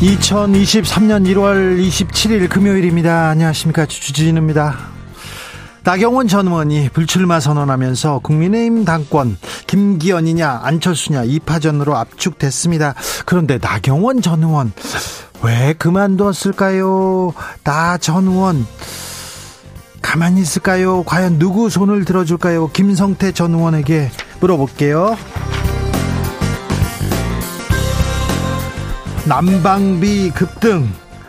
2023년 1월 27일 금요일입니다. 안녕하십니까. 주진우입니다. 나경원 전 의원이 불출마 선언하면서 국민의힘 당권 김기현이냐 안철수냐 2파전으로 압축됐습니다. 그런데 나경원 전 의원 왜 그만두었을까요? 나 전 의원 가만히 있을까요? 과연 누구 손을 들어줄까요? 김성태 전 의원에게 물어볼게요. 난방비 급등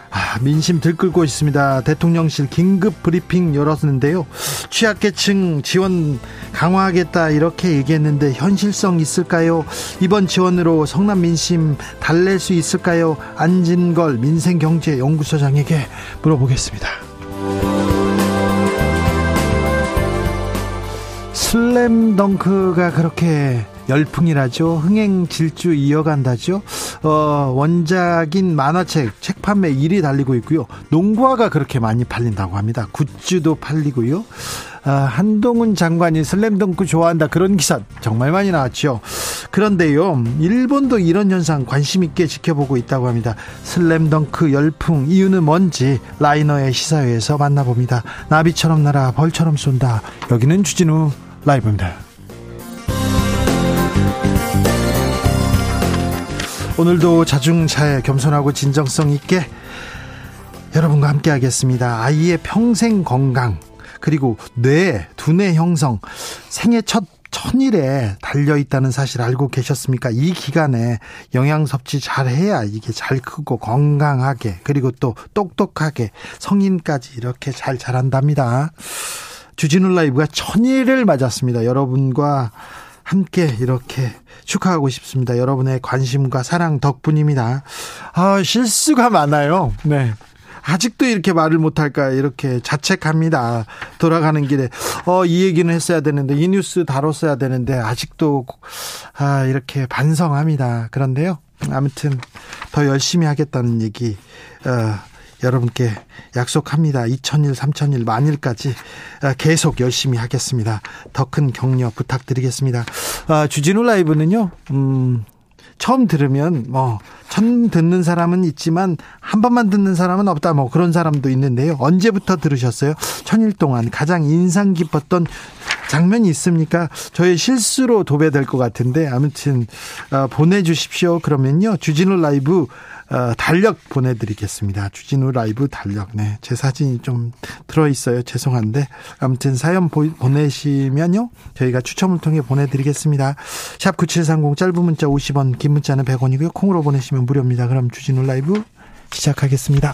아, 민심 들끓고 있습니다. 대통령실 긴급 브리핑 열었는데요. 취약계층 지원 강화하겠다 이렇게 얘기했는데 현실성 있을까요? 이번 지원으로 성남 민심 달랠 수 있을까요? 안진걸 민생경제연구소장에게 물어보겠습니다. 슬램덩크가 그렇게 열풍이라죠. 흥행 질주 이어간다죠. 어, 원작인 만화책 책 판매 1위 달리고 있고요. 농구화가 그렇게 많이 팔린다고 합니다. 굿즈도 팔리고요. 아, 한동훈 장관이 슬램덩크 좋아한다 그런 기사 정말 많이 나왔죠. 그런데요, 일본도 이런 현상 관심 있게 지켜보고 있다고 합니다. 슬램덩크 열풍 이유는 뭔지 라이너의 시사회에서 만나봅니다. 나비처럼 날아 벌처럼 쏜다. 여기는 주진우 라이브입니다. 오늘도 자중차에 겸손하고 진정성 있게 여러분과 함께 하겠습니다. 아이의 평생 건강 그리고 뇌, 두뇌 형성 생애 첫 천일에 달려 있다는 사실 알고 계셨습니까? 이 기간에 영양 섭취 잘 해야 이게 잘 크고 건강하게 그리고 또 똑똑하게 성인까지 이렇게 잘 자란답니다. 주진우 라이브가 천일을 맞았습니다. 여러분과 함께 이렇게 축하하고 싶습니다. 여러분의 관심과 사랑 덕분입니다. 아, 실수가 많아요. 네. 아직도 이렇게 말을 못할까 이렇게 자책합니다. 돌아가는 길에 어 이 얘기는 했어야 되는데 이 뉴스 다뤘어야 되는데 아직도 아 이렇게 반성합니다. 그런데요. 아무튼 더 열심히 하겠다는 얘기 어 여러분께 약속합니다. 2000일, 3000일, 만일까지 아, 계속 열심히 하겠습니다. 더 큰 격려 부탁드리겠습니다. 아, 주진우 라이브는요, 음, 처음 들으면 뭐 처음 듣는 사람은 있지만 한 번만 듣는 사람은 없다 뭐 그런 사람도 있는데요. 언제부터 들으셨어요? 천일 동안 가장 인상 깊었던 장면이 있습니까? 저의 실수로 도배될 것 같은데 아무튼 어, 보내주십시오. 그러면요 주진우 라이브 어, 달력 보내드리겠습니다. 주진우 라이브 달력. 네. 제 사진이 좀 들어있어요. 죄송한데. 아무튼 사연 보, 보내시면요. 저희가 추첨을 통해 보내드리겠습니다. 샵 9730 짧은 문자 50원, 긴 문자는 100원이고요. 콩으로 보내시면 무료입니다. 그럼 주진우 라이브 시작하겠습니다.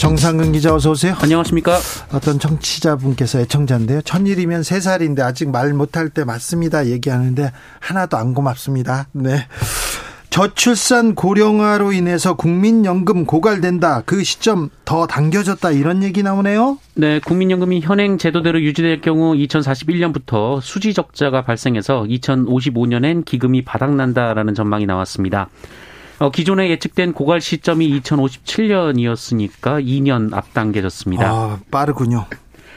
정상근 기자 어서 오세요. 안녕하십니까. 어떤 청취자분께서 애청자인데요. 천일이면 세 살인데 아직 말 못할 때 맞습니다. 얘기하는데 하나도 안 고맙습니다. 네. 저출산 고령화로 인해서 국민연금 고갈된다. 그 시점 더 당겨졌다. 이런 얘기 나오네요. 네, 국민연금이 현행 제도대로 유지될 경우 2041년부터 수지 적자가 발생해서 2055년엔 기금이 바닥난다라는 전망이 나왔습니다. 어, 기존에 예측된 고갈 시점이 2057년이었으니까 2년 앞당겨졌습니다. 아, 빠르군요.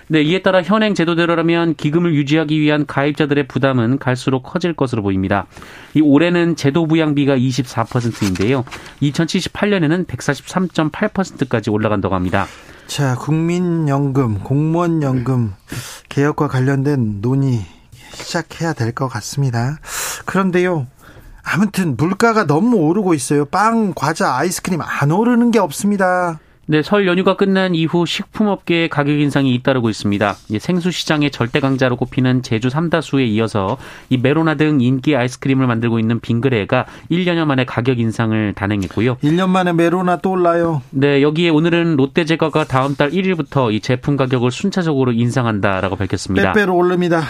네, 이에 따라 현행 제도대로라면 기금을 유지하기 위한 가입자들의 부담은 갈수록 커질 것으로 보입니다. 이 올해는 제도 부양비가 24%인데요. 2078년에는 143.8%까지 올라간다고 합니다. 자, 국민연금, 공무원연금 개혁과 관련된 논의 시작해야 될 것 같습니다. 그런데요. 아무튼 물가가 너무 오르고 있어요. 빵, 과자, 아이스크림 안 오르는 게 없습니다. 네, 설 연휴가 끝난 이후 식품업계의 가격 인상이 잇따르고 있습니다. 생수 시장의 절대 강자로 꼽히는 제주 삼다수에 이어서 이 메로나 등 인기 아이스크림을 만들고 있는 빙그레가 1년여 만에 가격 인상을 단행했고요. 1년 만에 메로나 또 올라요. 네, 여기에 오늘은 롯데제과가 다음 달 1일부터 이 제품 가격을 순차적으로 인상한다라고 밝혔습니다. 빼빼로 오릅니다.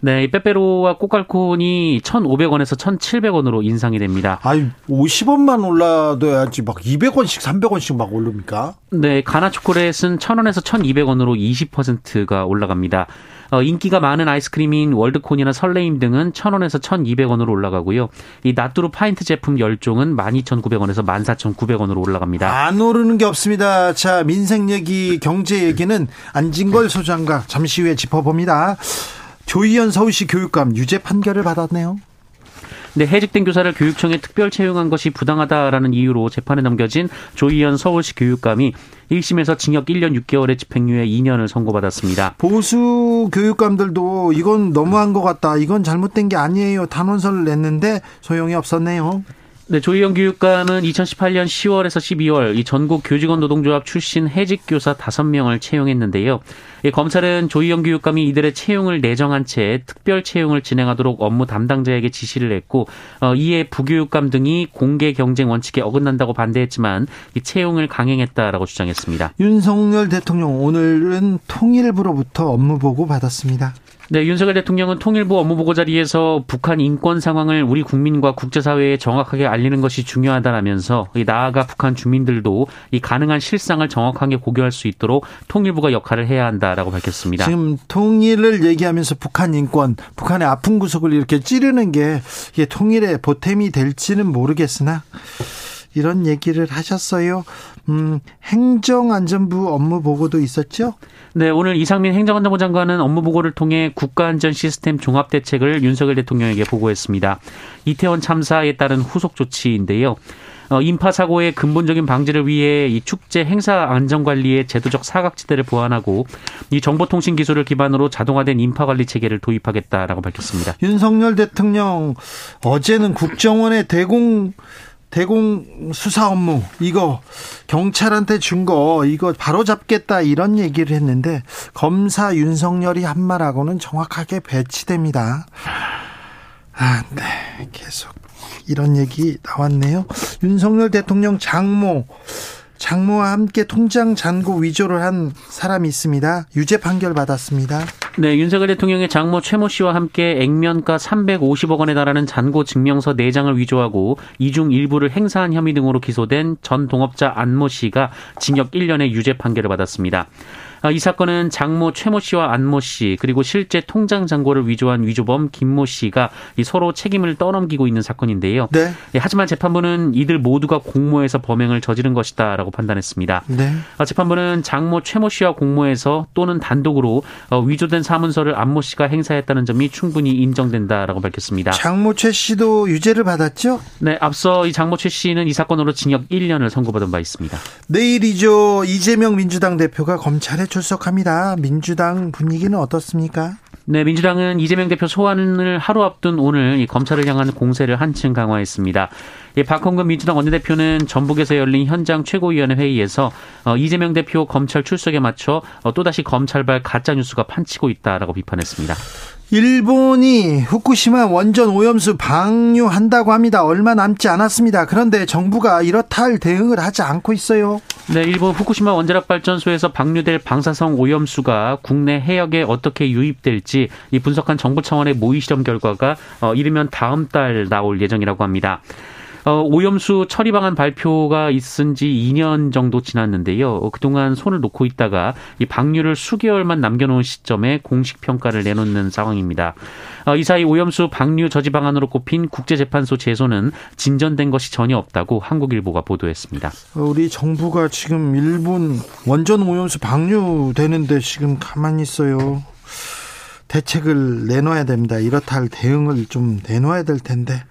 네, 이 빼빼로와 꼬깔콘이 1,500원에서 1,700원으로 인상이 됩니다. 아유, 50원만 올라둬야지 막 200원씩 300원씩 막 오릅니까? 네, 가나 초콜릿은 1,000원에서 1,200원으로 20%가 올라갑니다. 어, 인기가 많은 아이스크림인 월드콘이나 설레임 등은 1,000원에서 1,200원으로 올라가고요. 이 나뚜루 파인트 제품 10종은 12,900원에서 14,900원으로 올라갑니다. 안 오르는 게 없습니다. 자, 민생 얘기, 경제 얘기는 안진걸 소장과 잠시 후에 짚어봅니다. 조희연 서울시 교육감 유죄 판결을 받았네요. 네, 해직된 교사를 교육청에 특별 채용한 것이 부당하다라는 이유로 재판에 넘겨진 조희연 서울시 교육감이 1심에서 징역 1년 6개월의 집행유예 2년을 선고받았습니다. 보수 교육감들도 이건 너무한 것 같다. 이건 잘못된 게 아니에요. 단원서를 냈는데 소용이 없었네요. 네, 조희영 교육감은 2018년 10월에서 12월 이 전국 교직원 노동조합 출신 해직 교사 5명을 채용했는데요. 이 검찰은 조희영 교육감이 이들의 채용을 내정한 채 특별 채용을 진행하도록 업무 담당자에게 지시를 했고 어, 이에 부교육감 등이 공개 경쟁 원칙에 어긋난다고 반대했지만 이 채용을 강행했다라고 주장했습니다. 윤석열 대통령 오늘은 통일부로부터 업무 보고 받았습니다. 네, 윤석열 대통령은 통일부 업무보고 자리에서 북한 인권 상황을 우리 국민과 국제사회에 정확하게 알리는 것이 중요하다라면서 나아가 북한 주민들도 이 가능한 실상을 정확하게 고려할 수 있도록 통일부가 역할을 해야 한다라고 밝혔습니다. 지금 통일을 얘기하면서 북한 인권, 북한의 아픈 구석을 이렇게 찌르는 게 이게 통일의 보탬이 될지는 모르겠으나 이런 얘기를 하셨어요. 음, 행정안전부 업무 보고도 있었죠? 네, 오늘 이상민 행정안전부 장관은 업무 보고를 통해 국가안전 시스템 종합 대책을 윤석열 대통령에게 보고했습니다. 이태원 참사에 따른 후속 조치인데요. 어, 인파 사고의 근본적인 방지를 위해 이 축제 행사 안전 관리의 제도적 사각지대를 보완하고 이 정보통신 기술을 기반으로 자동화된 인파 관리 체계를 도입하겠다라고 밝혔습니다. 윤석열 대통령 어제는 국정원의 대공 대공 수사 업무 이거 경찰한테 준 거 이거 바로 잡겠다 이런 얘기를 했는데 검사 윤석열이 한 말하고는 정확하게 배치됩니다. 아, 네. 계속 이런 얘기 나왔네요. 윤석열 대통령 장모 장모와 함께 통장 잔고 위조를 한 사람이 있습니다. 유죄 판결 받았습니다. 네, 윤석열 대통령의 장모 최모 씨와 함께 액면가 350억 원에 달하는 잔고 증명서 4장을 위조하고 이중 일부를 행사한 혐의 등으로 기소된 전 동업자 안모 씨가 징역 1년의 유죄 판결을 받았습니다. 아, 이 사건은 장모 최모 씨와 안모 씨 그리고 실제 통장 잔고를 위조한 위조범 김모 씨가 서로 책임을 떠넘기고 있는 사건인데요. 네. 예, 하지만 재판부는 이들 모두가 공모해서 범행을 저지른 것이다라고 판단했습니다. 네. 아, 재판부는 장모 최모 씨와 공모해서 또는 단독으로 어, 위조된 사문서를 안모 씨가 행사했다는 점이 충분히 인정된다라고 밝혔습니다. 장모 최 씨도 유죄를 받았죠? 네, 앞서 이 장모 최 씨는 이 사건으로 징역 1년을 선고받은 바 있습니다. 내일이죠. 이재명 민주당 대표가 검찰에 출석합니다. 민주당 분위기는 어떻습니까? 네, 민주당은 이재명 대표 소환을 하루 앞둔 오늘 검찰을 향한 공세를 한층 강화했습니다. 예, 박홍근 민주당 원내대표는 전북에서 열린 현장 최고위원회 회의에서 어, 이재명 대표 검찰 출석에 맞춰 어, 또다시 검찰발 가짜 뉴스가 판치고 있다라고 비판했습니다. 일본이 후쿠시마 원전 오염수 방류한다고 합니다. 얼마 남지 않았습니다. 그런데 정부가 이렇다 할 대응을 하지 않고 있어요. 네, 일본 후쿠시마 원자력 발전소에서 방류될 방사성 오염수가 국내 해역에 어떻게 유입될지 이 분석한 정부 차원의 모의 실험 결과가 어, 이르면 다음 달 나올 예정이라고 합니다. 어, 오염수 처리 방안 발표가 있은 지 2년 정도 지났는데요. 어, 그동안 손을 놓고 있다가 이 방류를 수개월만 남겨놓은 시점에 공식 평가를 내놓는 상황입니다. 어, 이 사이 오염수 방류 저지 방안으로 꼽힌 국제재판소 제소는 진전된 것이 전혀 없다고 한국일보가 보도했습니다. 우리 정부가 지금 일본 원전 오염수 방류되는데 지금 가만히 있어요. 대책을 내놔야 됩니다. 이렇다 할 대응을 좀 내놔야 될 텐데.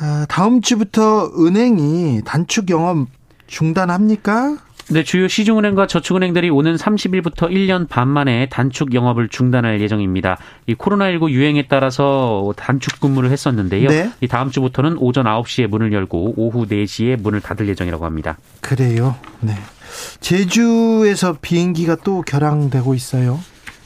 아, 다음 주부터 은행이 단축 영업 중단합니까? 네, 주요 시중은행과 저축은행들이 오는 30일부터 1년 반 만에 단축 영업을 중단할 예정입니다. 이 코로나19 유행에 따라서 단축 근무를 했었는데요. 네. 이 다음 주부터는 오전 9시에 문을 열고 오후 4시에 문을 닫을 예정이라고 합니다. 그래요. 네. 제주에서 비행기가 또 결항되고 있어요.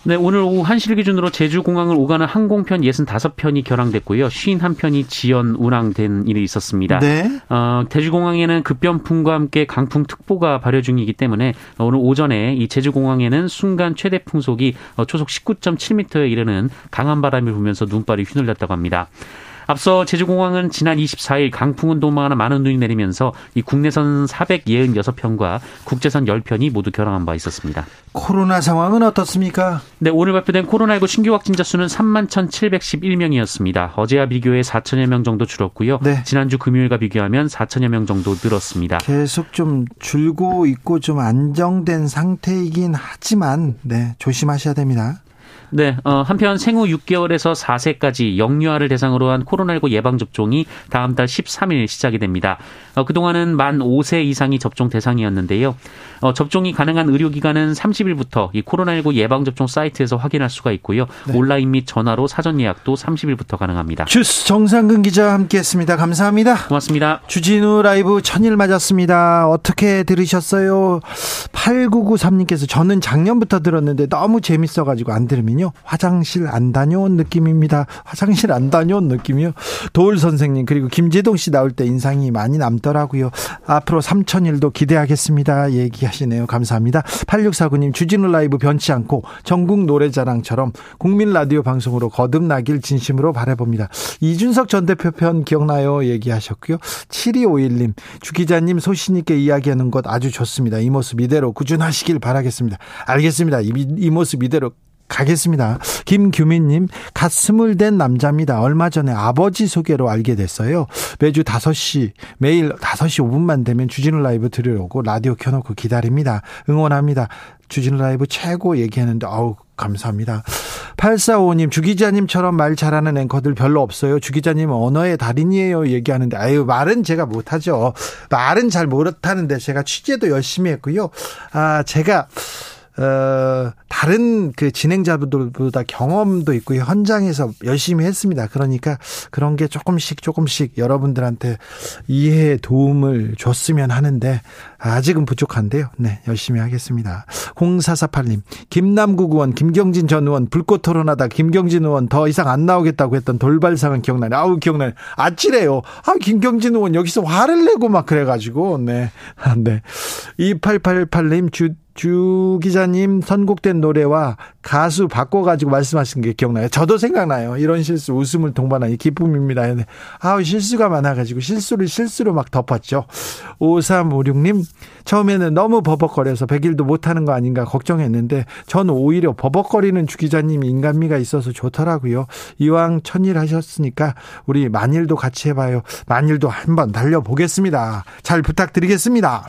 네, 오늘 오후 1시를 기준으로 제주 공항을 오가는 항공편 65편이 결항됐고요. 51편이 지연 운항된 일이 있었습니다. 네. 어, 제주 공항에는 급변풍과 함께 강풍 특보가 발효 중이기 때문에 오늘 오전에 이 제주 공항에는 순간 최대 풍속이 초속 19.7m에 이르는 강한 바람이 불면서 눈발이 휘날렸다고 합니다. 앞서 제주공항은 지난 24일 강풍은 도망하는 많은 눈이 내리면서 이 국내선 466편과 국제선 10편이 모두 결항한 바 있었습니다. 코로나 상황은 어떻습니까? 네, 오늘 발표된 코로나19 신규 확진자 수는 3만 1,711명이었습니다. 어제와 비교해 4천여 명 정도 줄었고요. 네. 지난주 금요일과 비교하면 4천여 명 정도 늘었습니다. 계속 좀 줄고 있고 좀 안정된 상태이긴 하지만 네, 조심하셔야 됩니다. 네, 어, 한편 생후 6개월에서 4세까지 영유아를 대상으로 한 코로나19 예방 접종이 다음 달 13일 시작이 됩니다. 어, 그동안은 만 5세 이상이 접종 대상이었는데요. 어, 접종이 가능한 의료기관은 30일부터 이 코로나19 예방 접종 사이트에서 확인할 수가 있고요. 네. 온라인 및 전화로 사전 예약도 30일부터 가능합니다. 주스 정상근 기자 함께했습니다. 감사합니다. 고맙습니다. 주진우 라이브 천일 맞았습니다. 어떻게 들으셨어요? 8993님께서 저는 작년부터 들었는데 너무 재밌어가지고 안 들으면요. 다녀 화장실 안 다녀온 느낌입니다. 화장실 안 다녀온 느낌이요. 도울 선생님 그리고 김재동 씨 나올 때 인상이 많이 남더라고요. 앞으로 3천일도 기대하겠습니다. 얘기하시네요. 감사합니다. 8649님 주진우 라이브 변치 않고 전국 노래자랑처럼 국민 라디오 방송으로 거듭나길 진심으로 바라봅니다. 이준석 전 대표 편 기억나요? 얘기하셨고요. 7251님 주 기자님 소신 있게 이야기하는 것 아주 좋습니다. 이 모습 이대로 꾸준하시길 바라겠습니다. 알겠습니다. 이, 이 모습 이대로 가겠습니다. 김규민님, 갓 스물 된 남자입니다. 얼마 전에 아버지 소개로 알게 됐어요. 매주 5시, 매일 5시 5분만 되면 주진우 라이브 들으려고 라디오 켜놓고 기다립니다. 응원합니다. 주진우 라이브 최고 얘기하는데, 아우, 감사합니다. 845님, 주기자님처럼 말 잘하는 앵커들 별로 없어요. 주기자님 언어의 달인이에요. 얘기하는데, 아유, 말은 제가 못하죠. 말은 잘 못하는데, 제가 취재도 열심히 했고요. 아, 제가, 어, 다른 그 진행자들보다 경험도 있고 현장에서 열심히 했습니다. 그러니까 그런 게 조금씩 조금씩 여러분들한테 이해에 도움을 줬으면 하는데 아직은 부족한데요. 네, 열심히 하겠습니다. 0448님, 김남국 의원, 김경진 전 의원 불꽃 토론하다 김경진 의원 더 이상 안 나오겠다고 했던 돌발 상황 기억나네. 아우, 기억나네. 아찔해요. 아, 김경진 의원 여기서 화를 내고 막 그래가지고, 네. 아, 네. 2888님, 주, 주 기자님 선곡된 노래와 가수 바꿔가지고 말씀하신 게 기억나요. 저도 생각나요. 이런 실수, 웃음을 동반한 기쁨입니다. 네. 아우, 실수가 많아가지고 실수를 실수로 막 덮었죠. 5356님, 처음에는 너무 버벅거려서 100일도 못하는 거 아닌가 걱정했는데 전 오히려 버벅거리는 주 기자님이 인간미가 있어서 좋더라고요. 이왕 천일 하셨으니까 우리 만일도 같이 해봐요. 만일도 한번 달려보겠습니다. 잘 부탁드리겠습니다.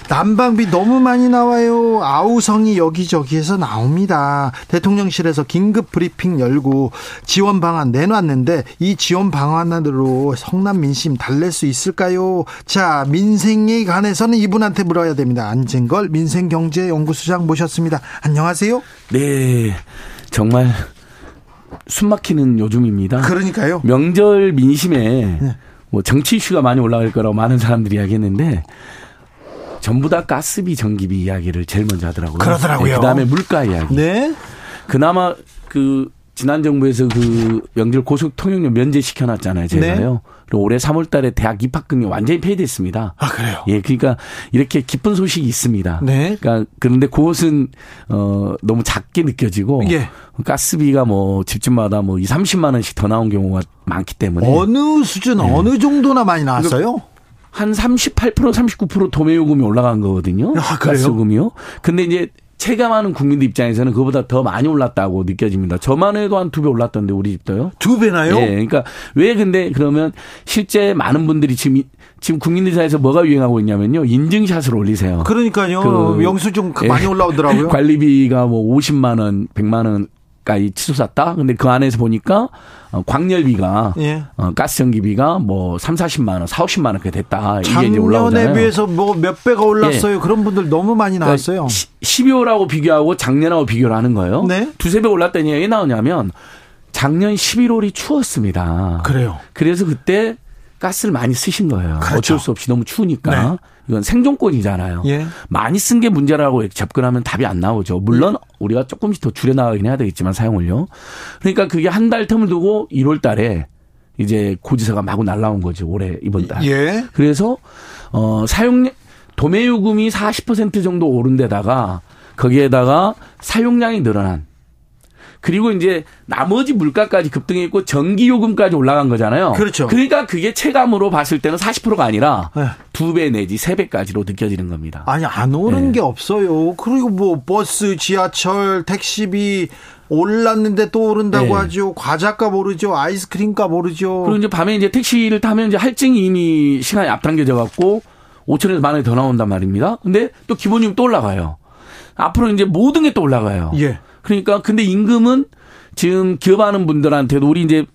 난방비 너무 많이 나와요. 아우성이 여기저기에서 나옵니다. 대통령실에서 긴급 브리핑 열고 지원 방안 내놨는데 이 지원 방안으로 성남 민심 달랠 수 있을까요? 자, 민생에 관해서는 이분한테 물어야 됩니다. 안진걸 민생경제연구소장 모셨습니다. 안녕하세요. 네. 정말 숨 막히는 요즘입니다. 그러니까요. 명절 민심에 네. 뭐 정치 이슈가 많이 올라갈 거라고 많은 사람들이 이야기했는데 전부 다 가스비, 전기비 이야기를 제일 먼저 하더라고요. 그러더라고요. 네, 그다음에 물가 이야기. 네. 그나마 그 지난 정부에서 그 명절 고속 통행료 면제 시켜놨잖아요. 제가요. 네. 그리고 올해 3월달에 대학 입학금이 완전히 폐지됐습니다. 아 그래요. 예, 그러니까 이렇게 기쁜 소식이 있습니다. 네. 그러니까 그런데 그것은 어 너무 작게 느껴지고 예. 가스비가 뭐 집집마다 뭐 2, 30만 원씩 더 나온 경우가 많기 때문에 어느 수준 어느 정도나 많이 나왔어요? 한 38% 39% 도매 요금이 올라간 거거든요. 아, 그래요? 가스요금이요. 근데 이제 체감하는 국민들 입장에서는 그보다 더 많이 올랐다고 느껴집니다. 저만 해도 한 두 배 올랐던데 우리 집도요. 두 배나요? 예, 그러니까 왜 근데 그러면 실제 많은 분들이 지금 이- 지금 국민들 사이에서 뭐가 유행하고 있냐면요 인증샷을 올리세요. 그러니까요. 그- 영수증 예. 많이 올라오더라고요. 관리비가 뭐 50만 원, 100만 원 까지 치솟았다. 근데 그 안에서 보니까 어, 광열비가 예. 어, 가스 전기비가 뭐 3, 40만 원, 4, 50만 원 그렇게 됐다. 이게 이제 올라오잖아요. 작년에 비해서 뭐 몇 배가 올랐어요. 그런 분들 너무 많이 나왔어요. 그러니까 12월하고 비교하고 작년하고 비교를 하는 거예요. 네. 두세 배 올랐다니 왜 나오냐면 작년 11월이 추웠습니다. 그래요. 그래서 그때 가스를 많이 쓰신 거예요. 그렇죠. 어쩔 수 없이 너무 추우니까. 네. 이건 생존권이잖아요. 예. 많이 쓴 게 문제라고 접근하면 답이 안 나오죠. 물론 우리가 조금씩 더 줄여나가긴 해야 되겠지만 사용을요. 그러니까 그게 한 달 틈을 두고 1월 달에 이제 고지서가 마구 날라온 거죠. 올해 이번 달. 예. 그래서 어 사용 도매 요금이 40% 정도 오른 데다가 거기에다가 사용량이 늘어난 그리고 이제 나머지 물가까지 급등했고 전기 요금까지 올라간 거잖아요. 그렇죠. 그러니까 그게 체감으로 봤을 때는 40%가 아니라 네. 두배 내지 세 배까지로 느껴지는 겁니다. 아니 안 오른 네. 게 없어요. 그리고 뭐 버스, 지하철, 택시비 올랐는데 또 오른다고 네. 하죠. 과자값 오르죠. 아이스크림값 오르죠. 그리고 이제 밤에 이제 택시를 타면 이제 할증이 이미 시간이 앞당겨져 갖고 5천에서 만 원이 더 나온단 말입니다. 근데 또 기본요금 또 올라가요. 앞으로 이제 모든 게 또 올라가요. 예. 그러니까 근데 임금은 지금 기업하는 분들한테도 우리 이제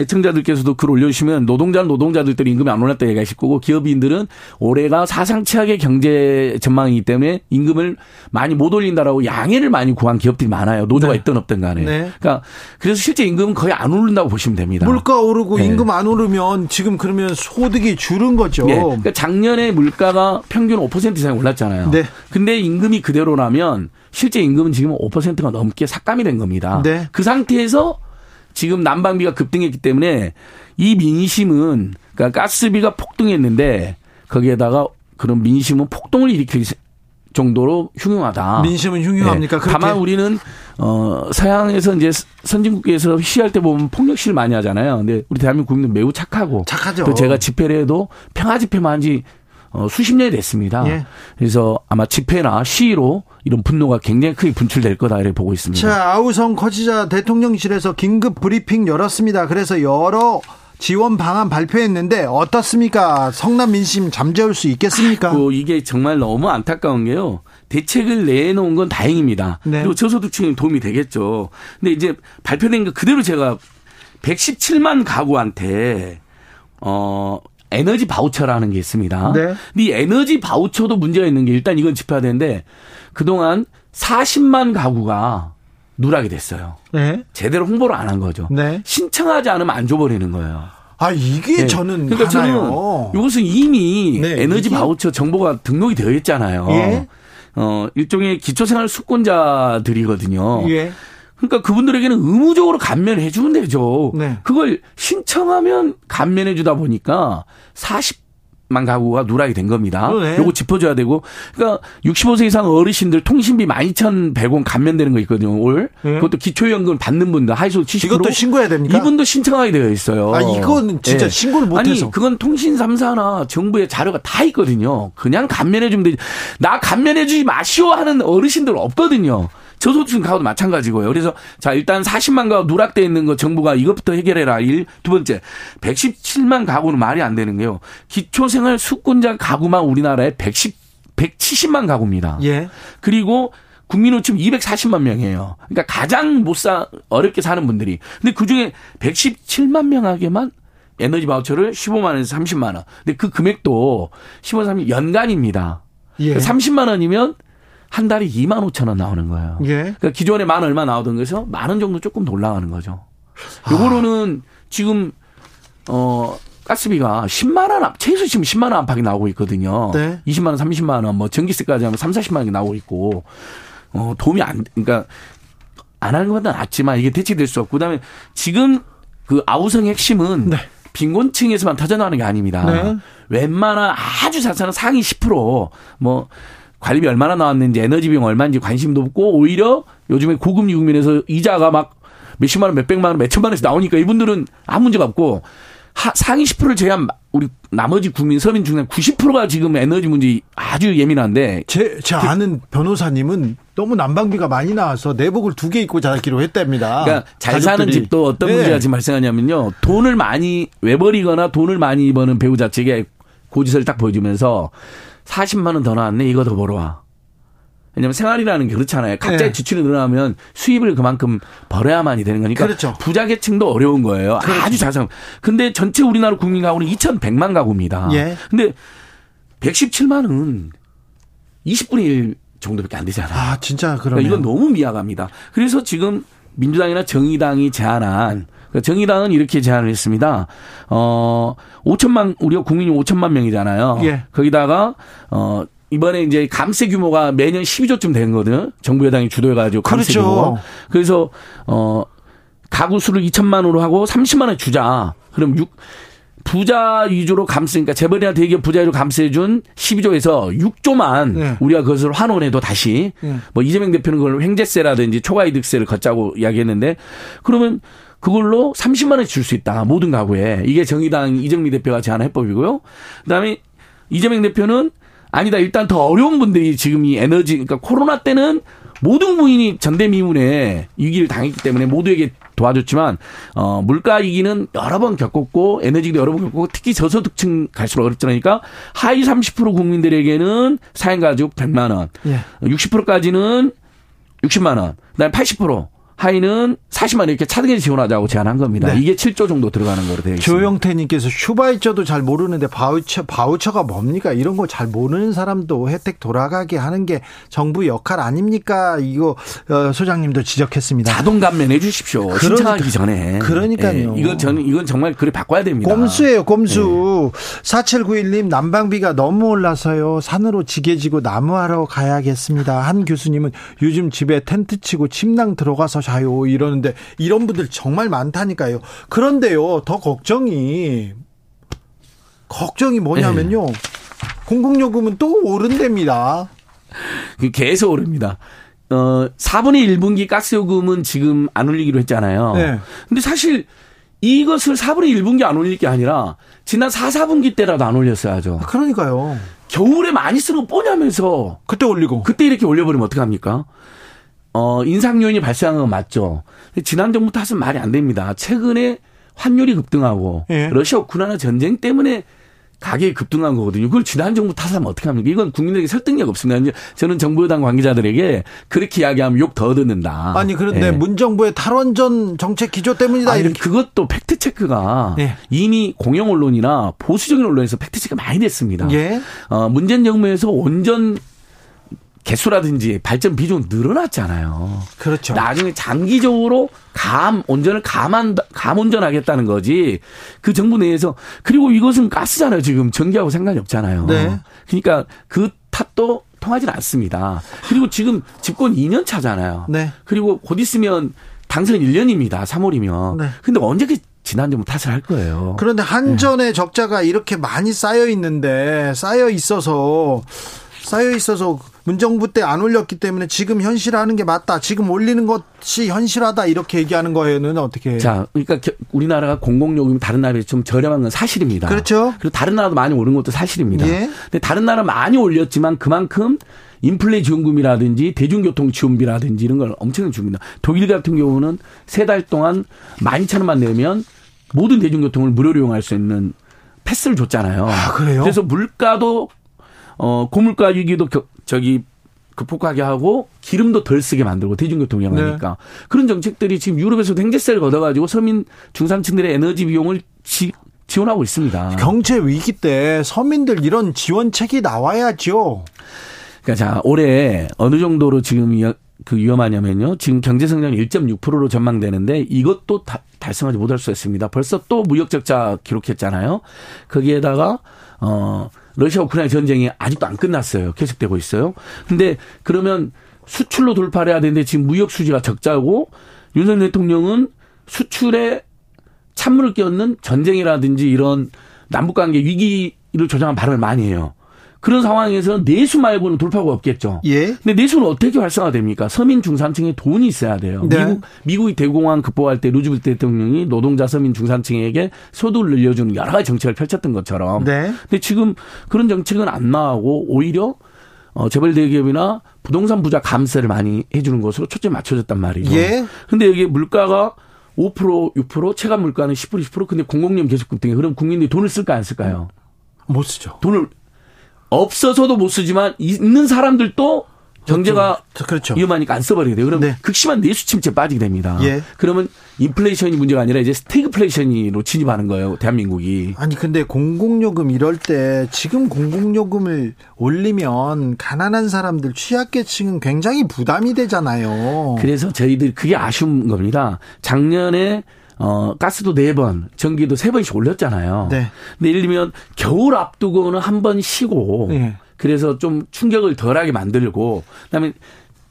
애청자들께서도 글 올려주시면 노동자 노동자들끼리 임금이 안 올랐다 얘기하실 거고 기업인들은 올해가 사상 최악의 경제 전망이기 때문에 임금을 많이 못 올린다라고 양해를 많이 구한 기업들이 많아요. 노조가 네. 있든 없든 간에. 네. 그러니까 그래서 실제 임금은 거의 안 오른다고 보시면 됩니다. 물가 오르고 네. 임금 안 오르면 지금 그러면 소득이 줄은 거죠. 예. 그러니까 작년에 물가가 평균 5% 이상 올랐잖아요. 네. 근데 임금이 그대로라면 실제 임금은 지금 5%가 넘게 삭감이 된 겁니다. 네. 그 상태에서 지금 난방비가 급등했기 때문에 이 민심은 그러니까 가스비가 폭등했는데 거기에다가 그런 민심은 폭동을 일으킬 정도로 흉흉하다. 민심은 흉흉합니까? 예. 그렇게? 다만 우리는 어 서양에서 이제 선진국에서 시위할 때 보면 폭력 시를 많이 하잖아요. 근데 우리 대한민국 국민은 매우 착하고 착하죠. 또 제가 집회를 해도 평화 집회만 한지 어, 수십 년이 됐습니다. 예. 그래서 아마 집회나 시위로 이런 분노가 굉장히 크게 분출될 거다 이렇게 보고 있습니다. 자, 아우성 커지자 대통령실에서 긴급 브리핑 열었습니다. 그래서 여러 지원 방안 발표했는데 어떻습니까? 성남 민심 잠재울 수 있겠습니까? 그 이게 정말 너무 안타까운 게요. 대책을 내놓은 건 다행입니다. 네. 그리고 저소득층에 도움이 되겠죠. 근데 이제 발표된 거 그대로 제가 117만 가구한테 어 에너지 바우처라는 게 있습니다. 네. 근데 이 에너지 바우처도 문제가 있는 게 일단 이건 짚어야 되는데 그동안 40만 가구가 누락이 됐어요. 네. 제대로 홍보를 안 한 거죠. 네. 신청하지 않으면 안 줘버리는 거예요. 아, 이게 네. 저는 그러니까 하나요. 저는 이것은 이미 네, 에너지 이게- 바우처 정보가 등록이 되어 있잖아요. 예. 어, 일종의 기초생활 수권자들이거든요. 예. 그러니까 그분들에게는 의무적으로 감면해 주면 되죠. 네. 그걸 신청하면 감면해 주다 보니까 40만 가구가 누락이 된 겁니다. 요거 짚어줘야 되고. 그러니까 65세 이상 어르신들 통신비 12,100원 감면되는 거 있거든요. 올. 네. 그것도 기초연금 받는 분들 하이소 70%. 이것도 신고해야 됩니까? 이분도 신청하게 되어 있어요. 아, 이건 진짜 신고를 못해서. 아니, 그건 통신 3사나 정부의 자료가 다 있거든요. 그냥 감면해 주면 되지. 나 감면해 주지 마시오 하는 어르신들 없거든요. 저소득층 가구도 마찬가지고요. 그래서 자 일단 40만 가구 누락돼 있는 거 정부가 이것부터 해결해라. 일. 두 번째 117만 가구는 말이 안 되는 게요. 기초생활 수권자 가구만 우리나라에 110 170만 가구입니다. 예. 그리고 국민호흡 240만 명이에요. 그러니까 가장 못 사, 어렵게 사는 분들이. 근데 그 중에 117만 명에게만 에너지 바우처를 15만 원에서 30만 원. 근데 그 금액도 15, 30 연간입니다. 예. 30만 원이면 한 달에 2만 5천 원 나오는 거예요. 예. 그러니까 기존에 만 얼마 나오던 것에서 만 원 정도 조금 더 올라가는 거죠. 요거로는 지금 어 가스비가 10만 원, 최소 지금 10만 원 안팎이 나오고 있거든요. 네. 20만 원, 30만 원, 뭐 전기세까지 하면 3, 40만 원이 나오고 있고, 어, 도움이 안, 그러니까 안 하는 것보다 낫지만 이게 대체될 수 없고, 그다음에 지금 그 아우성의 핵심은 네. 빈곤층에서만 터져나가는 게 아닙니다. 네. 웬만한 아주 자산은 상위 10%뭐 관리비 얼마나 나왔는지 에너지 비용 얼마인지 관심도 없고 오히려 요즘에 고금리 국면에서 이자가 막 몇십만 원, 몇백만 원, 몇천만 원씩 나오니까 이분들은 아무 문제가 없고 하, 상위 10%를 제한 우리 나머지 국민 서민 중에 90%가 지금 에너지 문제 아주 예민한데 제, 제 아는 변호사님은 너무 난방비가 많이 나와서 내복을 두 개 입고 자기로 했답니다. 그러니까 잘 사는 가족들이. 집도 어떤 네. 문제가 지금 발생하냐면요. 돈을 많이 외벌이거나 돈을 많이 버는 배우자 측에 고지서를 딱 보여주면서 40만 원 더 나왔네. 이거 더 벌어와. 왜냐면 생활이라는 게 그렇잖아요. 각자의 네. 지출이 늘어나면 수입을 그만큼 벌어야만이 되는 거니까 그렇죠. 부자 계층도 어려운 거예요. 아주 자상. 근데 전체 우리나라 국민 가구는 2,100만 가구입니다. 예. 근데 117만은 20분의 1 정도밖에 안 되잖아요. 아, 진짜 그러네요. 그러니까 이건 너무 미약합니다. 그래서 지금 민주당이나 정의당이 제안한 그러니까 정의당은 이렇게 제안을 했습니다. 어 5천만 우리가 국민이 5천만 명이잖아요. 예. 거기다가 어 이번에 이제 감세 규모가 매년 12조쯤 되는 거든. 정부 여당이 주도해 가지고 감세 그렇죠. 규모가. 그래서 어 가구 수를 2천만 원으로 하고 30만 원 주자. 그럼 6 부자 위주로 감세, 그러니까 재벌이나 대기업 부자 위주로 감세해준 12조에서 6조만 네. 우리가 그것을 환원해도 다시 네. 뭐 이재명 대표는 그걸 횡재세라든지 초과이득세를 걷자고 이야기했는데 그러면 그걸로 30만 원씩 줄 수 있다. 모든 가구에. 이게 정의당 이정미 대표가 제안한 해법이고요. 그다음에 이재명 대표는 아니다. 일단 더 어려운 분들이 지금 이 에너지 그러니까 코로나 때는 모든 부인이 전대미문에 위기를 당했기 때문에 모두에게 도와줬지만 어 물가 위기는 여러 번 겪었고 에너지도 여러 번 겪고 특히 저소득층 갈수록 어렵잖아니까 하위 30% 국민들에게는 사행 가족 100만 원, 예. 60%까지는 60만 원, 그다음에 80% 하위는 40만 원 이렇게 차등해 지원하자고 제안한 겁니다. 네. 이게 7조 정도 들어가는 거로 되어 있습니다. 조영태님께서 슈바이처도 잘 모르는데 바우처 바우처가 뭡니까? 이런 거 잘 모르는 사람도 혜택 돌아가게 하는 게 정부 역할 아닙니까? 이거 어, 소장님도 지적했습니다. 자동 감면해 주십시오. 그러니까- 신청하기 전에. 그러니까요. 예, 이건 저는 이건 정말 그래 바꿔야 됩니다. 꼼수예요, 꼼수. 네. 4791님, 난방비가 너무 올라서요. 산으로 지게지고 나무하러 가야겠습니다. 한 교수님은 요즘 집에 텐트 치고 침낭 들어가서 자요. 이러는데, 이런 분들 정말 많다니까요. 그런데요, 더 걱정이, 걱정이 뭐냐면요. 네. 공공요금은 또 오른답니다. 그 계속 오릅니다. 어, 4분의 1분기 가스 요금은 지금 안 올리기로 했잖아요. 네. 근데 사실 이것을 4분의 1분기 안 올릴 게 아니라 지난 4, 4분기 때라도 안 올렸어야죠. 그러니까요. 겨울에 많이 쓰는 거 뽀냐면서 그때 올리고. 그때 이렇게 올려버리면 어떡합니까? 어, 인상 요인이 발생한 건 맞죠. 지난 정부 탓은 말이 안 됩니다. 최근에 환율이 급등하고 예. 러시아 우크라이나 전쟁 때문에 가격이 급등한 거거든요. 그걸 지난 정부 탓하면 어떡합니까? 이건 국민들에게 설득력 없습니다. 이제 저는 정부 여당 관계자들에게 그렇게 이야기하면 욕 더 듣는다. 아니, 그런데 예. 문정부의 탈원전 정책 기조 때문이다. 아니, 이렇게. 그것도 fact check가 예. 이미 공영 언론이나 보수적인 언론에서 fact check 많이 됐습니다. 예. 어, 문재인 정부에서 원전 개수라든지 발전 비중 늘어났잖아요. 그렇죠. 나중에 장기적으로 감 온전을 감한 감 온전하겠다는 거지. 그 정부 내에서 그리고 이것은 가스잖아요. 지금 전기하고 상관이 없잖아요. 네. 그러니까 그 탓도 통하지 않습니다. 그리고 지금 집권 2년 차잖아요. 네. 그리고 곧 있으면 당선 1년입니다. 3월이면. 네. 근데 언제 그 지난 정부 탓을 할 거예요. 그런데 네. 한전의 적자가 이렇게 많이 쌓여 있는데 쌓여 있어서 쌓여 있어서 문정부 때 안 올렸기 때문에 지금 현실화하는 게 맞다. 지금 올리는 것이 현실하다 이렇게 얘기하는 거에는 어떻게? 자, 그러니까 겨- 우리나라가 공공요금이 다른 나라에 좀 저렴한 건 사실입니다. 그렇죠. 그리고 다른 나라도 많이 오른 것도 사실입니다. 예. 근데 다른 나라 많이 올렸지만 그만큼 인플레 지원금이라든지 대중교통 지원비라든지 이런 걸 엄청 줍니다. 독일 같은 경우는 세 달 동안 12,000원만 내면 모든 대중교통을 무료로 이용할 수 있는 패스를 줬잖아요. 아, 그래요? 그래서 물가도 어 고물가 위기도 겨- 저기 극복하게 하고 기름도 덜 쓰게 만들고 대중교통 이용하니까 네. 그런 정책들이 지금 유럽에서도 행제세를 걷어가지고 서민 중산층들의 에너지 비용을 지, 지원하고 있습니다. 경제 위기 때 서민들 이런 지원책이 나와야죠. 그러니까 자 올해 어느 정도로 지금 이그 위험하냐면요. 지금 경제 성장이 1.6%로 전망되는데 이것도 다, 달성하지 못할 수 있습니다. 벌써 또 무역 적자 기록했잖아요. 거기에다가 어 러시아 우크라이나 전쟁이 아직도 안 끝났어요. 계속되고 있어요. 근데 그러면 수출로 돌파를 해야 되는데 지금 무역 수지가 적자고 윤석열 대통령은 수출에 찬물을 끼얹는 전쟁이라든지 이런 남북 관계 위기를 조장한 발언을 많이 해요. 그런 상황에서 내수 말고는 돌파가 없겠죠. 예. 근데 내수는 어떻게 활성화됩니까? 서민 중산층에 돈이 있어야 돼요. 네. 미국 미국이 대공황 극복할 때 루즈벨트 대통령이 노동자 서민 중산층에게 소득을 늘려주는 여러 가지 정책을 펼쳤던 것처럼. 네. 근데 지금 그런 정책은 안 나오고 오히려 어 재벌 대기업이나 부동산 부자 감세를 많이 해주는 것으로 초점 맞춰졌단 말이죠. 예. 근데 여기 물가가 5% 6% 체감 물가는 10% 10% 근데 공공연 계속 급등해. 그럼 국민들이 돈을 쓸까 안 쓸까요? 못 쓰죠. 돈을 없어서도 못 쓰지만 있는 사람들도 경제가 그렇죠. 위험하니까 안 써버리게 돼요. 그럼 네. 극심한 내수 침체에 빠지게 됩니다. 예. 그러면 인플레이션이 문제가 아니라 이제 스태그플레이션으로 진입하는 거예요. 대한민국이. 아니 근데 공공요금 이럴 때 지금 공공요금을 올리면 가난한 사람들 취약계층은 굉장히 부담이 되잖아요. 그래서 저희들 그게 아쉬운 겁니다. 작년에 어 가스도 네 번, 전기도 세 번씩 올렸잖아요. 네. 근데 예를 들면 겨울 앞두고는 한 번 쉬고 네. 그래서 좀 충격을 덜하게 만들고 그다음에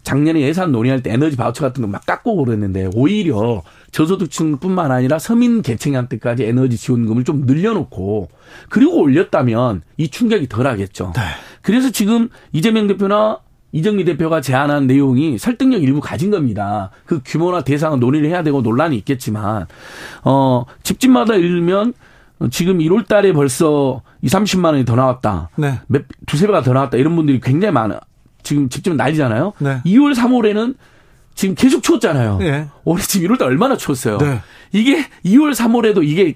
작년에 예산 논의할 때 에너지 바우처 같은 거 막 깎고 그랬는데 오히려 저소득층뿐만 아니라 서민 계층한테까지 에너지 지원금을 좀 늘려놓고 그리고 올렸다면 이 충격이 덜하겠죠. 네. 그래서 지금 이재명 대표나 이정미 대표가 제안한 내용이 설득력 일부 가진 겁니다. 그 규모나 대상은 논의를 해야 되고 논란이 있겠지만 어 집집마다 들면 지금 1월 달에 벌써 2, 30만 원이 더 나왔다. 네. 몇 두세 배가 더 나왔다. 이런 분들이 굉장히 많아. 지금 집집 난리잖아요. 네. 2월, 3월에는 지금 계속 추웠잖아요. 네. 올해 지금 1월 달 얼마나 추웠어요. 네. 이게 2월, 3월에도 이게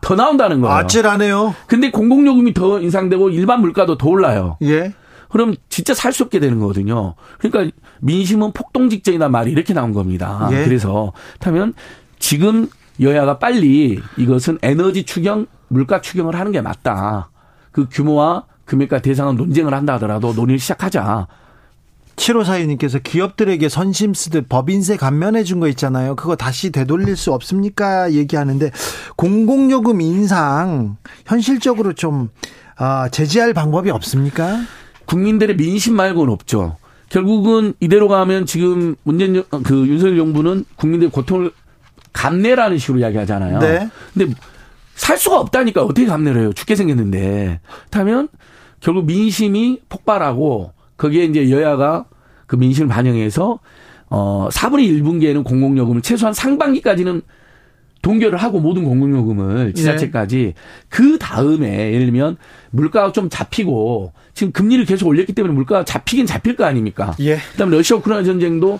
더 나온다는 거예요. 아찔하네요. 근데 공공요금이 더 인상되고 일반 물가도 더 올라요. 예. 그럼 진짜 살 수 없게 되는 거거든요. 그러니까 민심은 폭동 직전이다 말이 이렇게 나온 겁니다. 예. 그래서 타면 지금 여야가 빨리 이것은 에너지 추경, 물가 추경을 하는 게 맞다. 그 규모와 금액과 대상은 논쟁을 한다 하더라도 논의를 시작하자. 7호 사유님께서 기업들에게 선심 쓰듯 법인세 감면해 준 거 있잖아요. 그거 다시 되돌릴 수 없습니까? 얘기하는데 공공요금 인상 현실적으로 좀 아, 제지할 방법이 없습니까? 국민들의 민심 말고는 없죠. 결국은 이대로 가면 지금 문재인 정- 그 윤석열 정부는 국민들의 고통을 감내라는 식으로 이야기하잖아요. 네. 근데 살 수가 없다니까 어떻게 감내를 해요? 죽게 생겼는데. 그렇다면 결국 민심이 폭발하고 거기에 이제 여야가 그 민심을 반영해서 어 4분의 1분기에는 공공요금을 최소한 상반기까지는 동결을 하고 모든 공공요금을 지자체까지 그 다음에 예를 들면 물가가 좀 잡히고 지금 금리를 계속 올렸기 때문에 물가가 잡히긴 잡힐 거 아닙니까? 예. 그다음에 러시아 우크라이나 전쟁도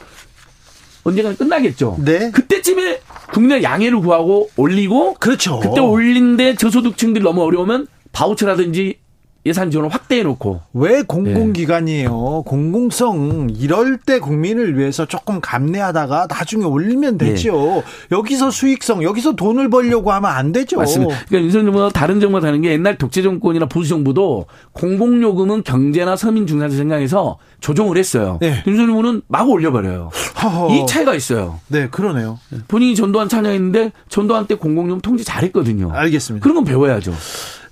언젠가 끝나겠죠. 네. 그때쯤에 국내 양해를 구하고 올리고 그렇죠. 그때 올린데 저소득층들 너무 어려우면 바우처라든지 예산 지원을 확대해 놓고 왜 공공기관이에요? 공공성 이럴 때 국민을 위해서 조금 감내하다가 나중에 올리면 되죠. 여기서 수익성, 여기서 돈을 벌려고 하면 안 되죠. 맞습니다. 그러니까 윤석열 정부가 다른 정부가 다른 게 옛날 독재 정권이나 보수 정부도 공공요금은 경제나 서민 중산층 생각해서 조정을 했어요. 네. 윤석열 정부는 마구 올려버려요. 허허. 이 차이가 있어요. 네, 그러네요. 본인이 전두환 찬양했는데 전두환 때 공공요금 통제 잘했거든요. 알겠습니다. 그런 건 배워야죠.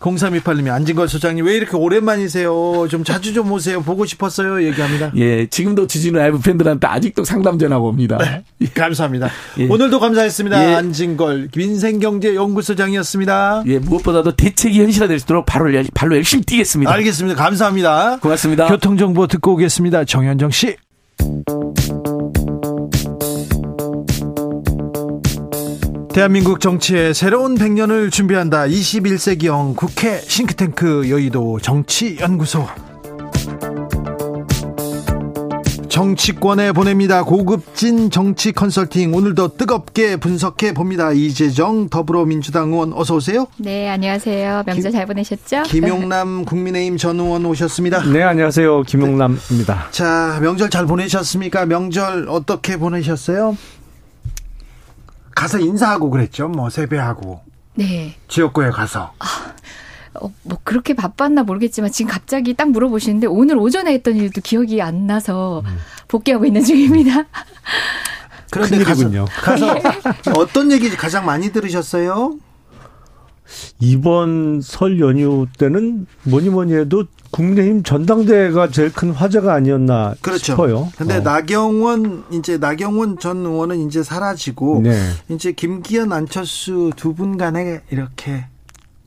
0328님이 안진걸 소장님 왜 이렇게 오랜만이세요? 좀 자주 좀 오세요. 보고 싶었어요. 얘기합니다. 예, 지금도 지진우 라이브 팬들한테 아직도 상담 전화가 옵니다. 감사합니다. 예. 오늘도 감사했습니다. 예. 안진걸 민생경제연구소장이었습니다. 예, 무엇보다도 대책이 현실화될 수 있도록 바로, 열- 발로 열심히 뛰겠습니다. 알겠습니다. 감사합니다. 고맙습니다. 교통정보 듣고 오겠습니다. 정현정 씨. 대한민국 정치의 새로운 100년을 준비한다. 21세기형 국회 싱크탱크 여의도 정치연구소. 정치권에 보냅니다. 고급진 정치 컨설팅 오늘도 뜨겁게 분석해 봅니다. 이재정 더불어민주당 의원 어서 오세요. 네, 안녕하세요. 명절 김- 잘 보내셨죠? 김용남 국민의힘 전 의원 오셨습니다. 네, 안녕하세요. 김용남입니다. 자, 명절 잘 보내셨습니까? 명절 어떻게 보내셨어요? 가서 인사하고 그랬죠. 뭐 세배하고 네. 지역구에 가서. 어, 뭐 그렇게 바빴나 모르겠지만 지금 갑자기 딱 물어보시는데 오늘 오전에 했던 일도 기억이 안 나서 복귀하고 있는 중입니다. 그런데 가서. 가서 어떤 얘기 가장 많이 들으셨어요? 이번 설 연휴 때는 뭐니 뭐니 해도 국민의힘 전당대회가 제일 큰 화제가 아니었나 그렇죠. 싶어요. 근데 어. 나경원 이제 나경원 전 의원은 이제 사라지고 네. 이제 김기현 안철수 두 분 간에 이렇게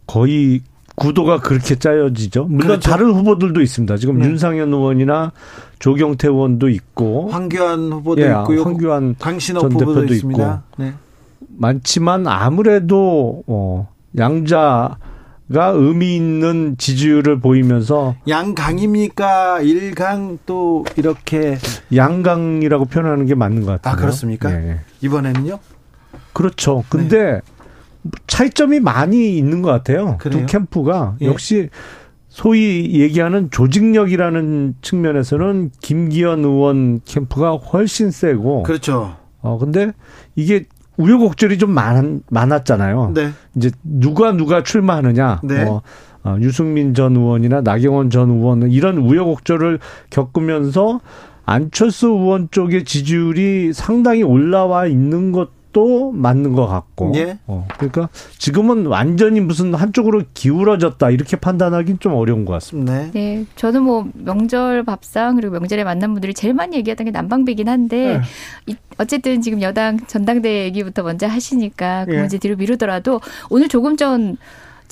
거의 구도가 그렇게 짜여지죠. 물론 그렇죠. 다른 후보들도 있습니다. 지금 네. 윤상현 의원이나 조경태 의원도 있고 황교안 후보도 예, 있고요. 황교안 전 대표도 있습니다. 네. 많지만 아무래도 어, 양자가 의미 있는 지지율을 보이면서 양강입니까? 일강 또 이렇게 양강이라고 표현하는 게 맞는 것 같아요. 아, 그렇습니까? 예. 이번에는요? 그렇죠. 근데 차이점이 많이 있는 것 같아요. 네. 그래요? 두 캠프가 예. 역시 소위 얘기하는 조직력이라는 측면에서는 김기현 의원 캠프가 훨씬 세고 그렇죠. 어 근데 이게 우여곡절이 좀 많, 많았잖아요. 네. 이제 누가 누가 출마하느냐. 네. 뭐 어, 유승민 전 의원이나 나경원 전 의원은 이런 우여곡절을 겪으면서 안철수 의원 쪽의 지지율이 상당히 올라와 있는 것 도 맞는 것 같고. 예. 어, 그러니까 지금은 완전히 무슨 한쪽으로 기울어졌다 이렇게 판단하기는 좀 어려운 것 같습니다. 네. 네, 저는 뭐 명절 밥상 그리고 명절에 만난 분들이 제일 많이 얘기하던 게 난방비긴 한데 이- 어쨌든 지금 여당 전당대회 얘기부터 먼저 하시니까 그 예. 문제 뒤로 미루더라도 오늘 조금 전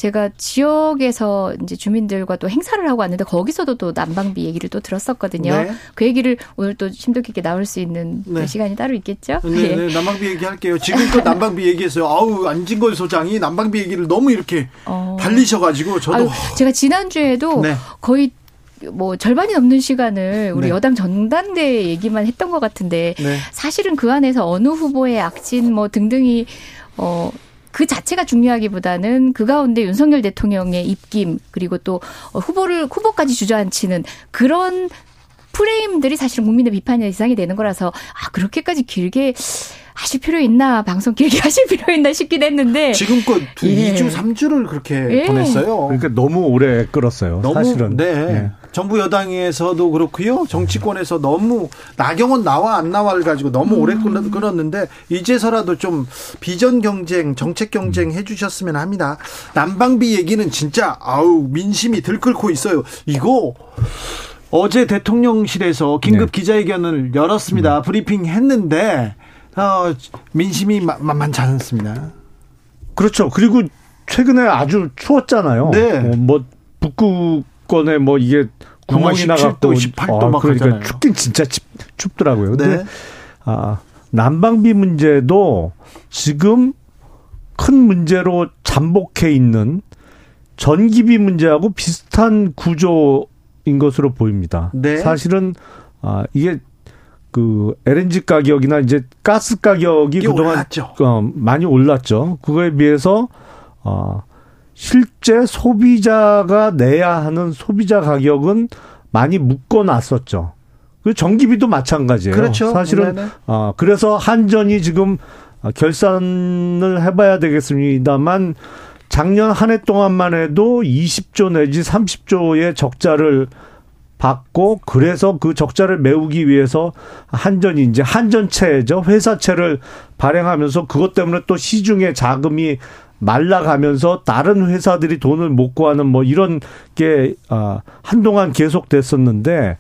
제가 지역에서 이제 주민들과 또 행사를 하고 왔는데 거기서도 또 난방비 얘기를 또 들었었거든요. 네. 그 얘기를 오늘 또 심도 깊게 나올 수 있는 네. 시간이 따로 있겠죠? 네, 예. 네, 난방비 얘기할게요. 지금껏 난방비 얘기했어요. 아우 안진걸 소장이 난방비 얘기를 너무 이렇게 어. 달리셔가지고 저도 아유, 제가 지난 주에도 네. 거의 뭐 절반이 넘는 시간을 우리 네. 여당 전당대 얘기만 했던 것 같은데 네. 사실은 그 안에서 어느 후보의 악진 뭐 등등이 어. 그 자체가 중요하기보다는 그 가운데 윤석열 대통령의 입김 그리고 또 어, 후보를 후보까지 주저앉히는 그런 프레임들이 사실은 국민의 비판의 대상이 되는 거라서 아 그렇게까지 길게 하실 필요 있나 방송 길게 하실 필요 있나 싶긴 했는데 지금껏 두 예. 2주 3주를 그렇게 예. 보냈어요. 그러니까 너무 오래 끌었어요. 너무 사실은. 네. 예. 정부 여당에서도 그렇고요. 정치권에서 너무 나경원 나와 안 나와를 가지고 너무 오래 끌- 끌었는데 이제서라도 좀 비전 경쟁, 정책 경쟁 해 주셨으면 합니다. 난방비 얘기는 진짜 아우 민심이 들끓고 있어요. 이거 어제 대통령실에서 긴급 네. 기자회견을 열었습니다. 브리핑 했는데 어, 민심이 마- 만만치 않습니다. 그렇죠. 그리고 최근에 아주 추웠잖아요. 네. 어, 뭐 북극 권에 뭐 이게 구멍이 17도, 나갔고 18도 막 그러니까 하잖아요. 춥긴 진짜 춥, 춥더라고요. 근데 네. 아, 난방비 문제도 지금 큰 문제로 잠복해 있는 전기비 문제하고 비슷한 구조인 것으로 보입니다. 네. 사실은 아, 이게 그 LNG 가격이나 이제 가스 가격이 그동안 올랐죠. 어, 많이 올랐죠. 그거에 비해서 어, 실제 소비자가 내야 하는 소비자 가격은 많이 묶어놨었죠. 그 전기비도 마찬가지예요. 그렇죠. 사실은 네네. 어, 그래서 한전이 지금 아, 결산을 해봐야 되겠습니다만 작년 한 해 동안만 해도 20조 내지 30조의 적자를 받고 그래서 그 적자를 메우기 위해서 한전이 이제 한전채죠 회사채를 발행하면서 그것 때문에 또 시중에 자금이 말라가면서 다른 회사들이 돈을 못 구하는 뭐 이런 게 아, 한동안 계속됐었는데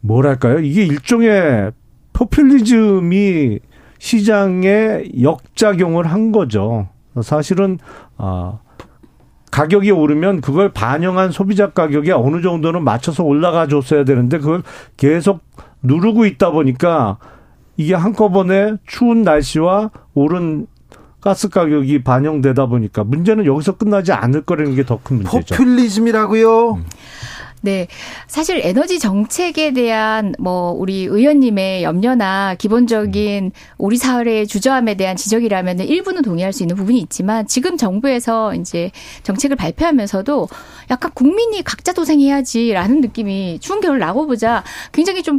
뭐랄까요 이게 일종의 포퓰리즘이 시장에 역작용을 한 거죠. 사실은 아 가격이 오르면 그걸 반영한 소비자 가격이 어느 정도는 맞춰서 올라가 줬어야 되는데 그걸 계속 누르고 있다 보니까 이게 한꺼번에 추운 날씨와 오른 가스 가격이 반영되다 보니까 문제는 여기서 끝나지 않을 거라는 게 더 큰 문제죠. 포퓰리즘이라고요. 네. 사실 에너지 정책에 대한 뭐 우리 의원님의 염려나 기본적인 우리 사회의 주저함에 대한 지적이라면 일부는 동의할 수 있는 부분이 있지만 지금 정부에서 이제 정책을 발표하면서도 약간 국민이 각자 도생해야지라는 느낌이 추운 겨울 나고 보자 굉장히 좀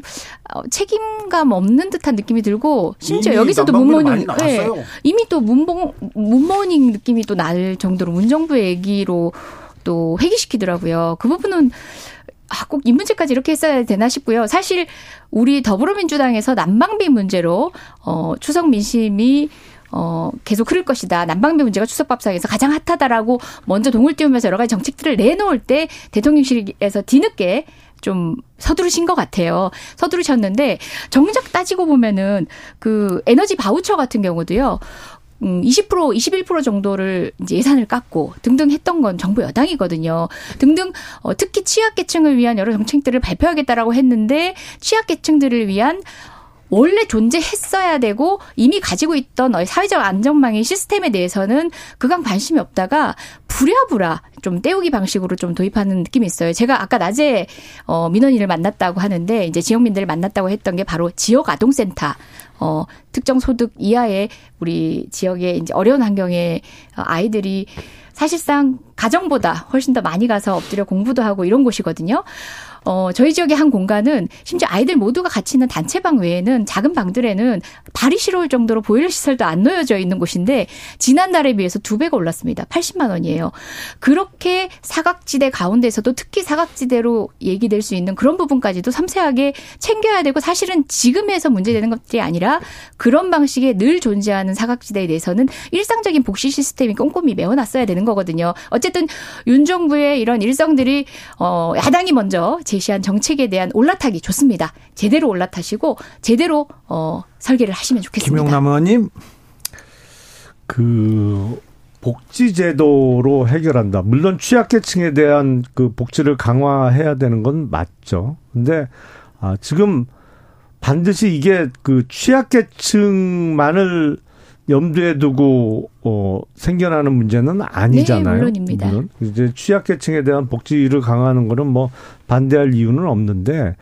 어, 책임감 없는 듯한 느낌이 들고 심지어 여기서도 문모닝 나왔어요. 이미 또 문봉 문모닝 느낌이 또 날 정도로 문정부 얘기로 또 회귀시키더라고요. 그 부분은 아, 꼭 이 문제까지 이렇게 했어야 되나 싶고요. 사실 우리 더불어민주당에서 난방비 문제로 어 추석 민심이 어, 계속 흐를 것이다. 난방비 문제가 추석밥상에서 가장 핫하다라고 먼저 동을 띄우면서 여러 가지 정책들을 내놓을 때 대통령실에서 뒤늦게 좀 서두르신 것 같아요. 서두르셨는데 정작 따지고 보면은 그 에너지 바우처 같은 경우도요. 음, 20% 21% 정도를 이제 예산을 깎고 등등 했던 건 정부 여당이거든요. 등등 어, 특히 취약계층을 위한 여러 정책들을 발표하겠다라고 했는데 취약계층들을 위한 원래 존재했어야 되고 이미 가지고 있던 사회적 안전망의 시스템에 대해서는 그간 관심이 없다가 부랴부랴 좀 때우기 방식으로 좀 도입하는 느낌이 있어요. 제가 아까 낮에 어 민원인을 만났다고 하는데 이제 지역민들을 만났다고 했던 게 바로 지역 아동센터 어 특정 소득 이하의 우리 지역의 이제 어려운 환경의 아이들이 사실상 가정보다 훨씬 더 많이 가서 엎드려 공부도 하고 이런 곳이거든요. 어, 저희 지역의 한 공간은 심지어 아이들 모두가 같이 있는 단체방 외에는 작은 방들에는 발이 시려울 정도로 보일러 시설도 안 놓여져 있는 곳인데 지난달에 비해서 두 배가 올랐습니다. 80만 원이에요. 그렇게 사각지대 가운데서도 특히 사각지대로 얘기될 수 있는 그런 부분까지도 섬세하게 챙겨야 되고 사실은 지금에서 문제되는 것들이 아니라 그런 방식에 늘 존재하는 사각지대에 대해서는 일상적인 복지 시스템이 꼼꼼히 메워놨어야 되는 거거든요. 어쨌든 윤 정부의 이런 일성들이 어 야당이 먼저 제시한 정책에 대한 올라타기 좋습니다. 제대로 올라타시고 제대로 어, 설계를 하시면 좋겠습니다. 김용남 의원님. 그 복지 제도로 해결한다. 물론 취약계층에 대한 그 복지를 강화해야 되는 건 맞죠. 근데 아 지금 반드시 이게 그 취약계층만을 염두에 두고 어 생겨나는 문제는 아니잖아요. 네, 물론입니다. 물론 이제 취약계층에 대한 복지를 강화하는 거는 뭐 반대할 이유는 없는데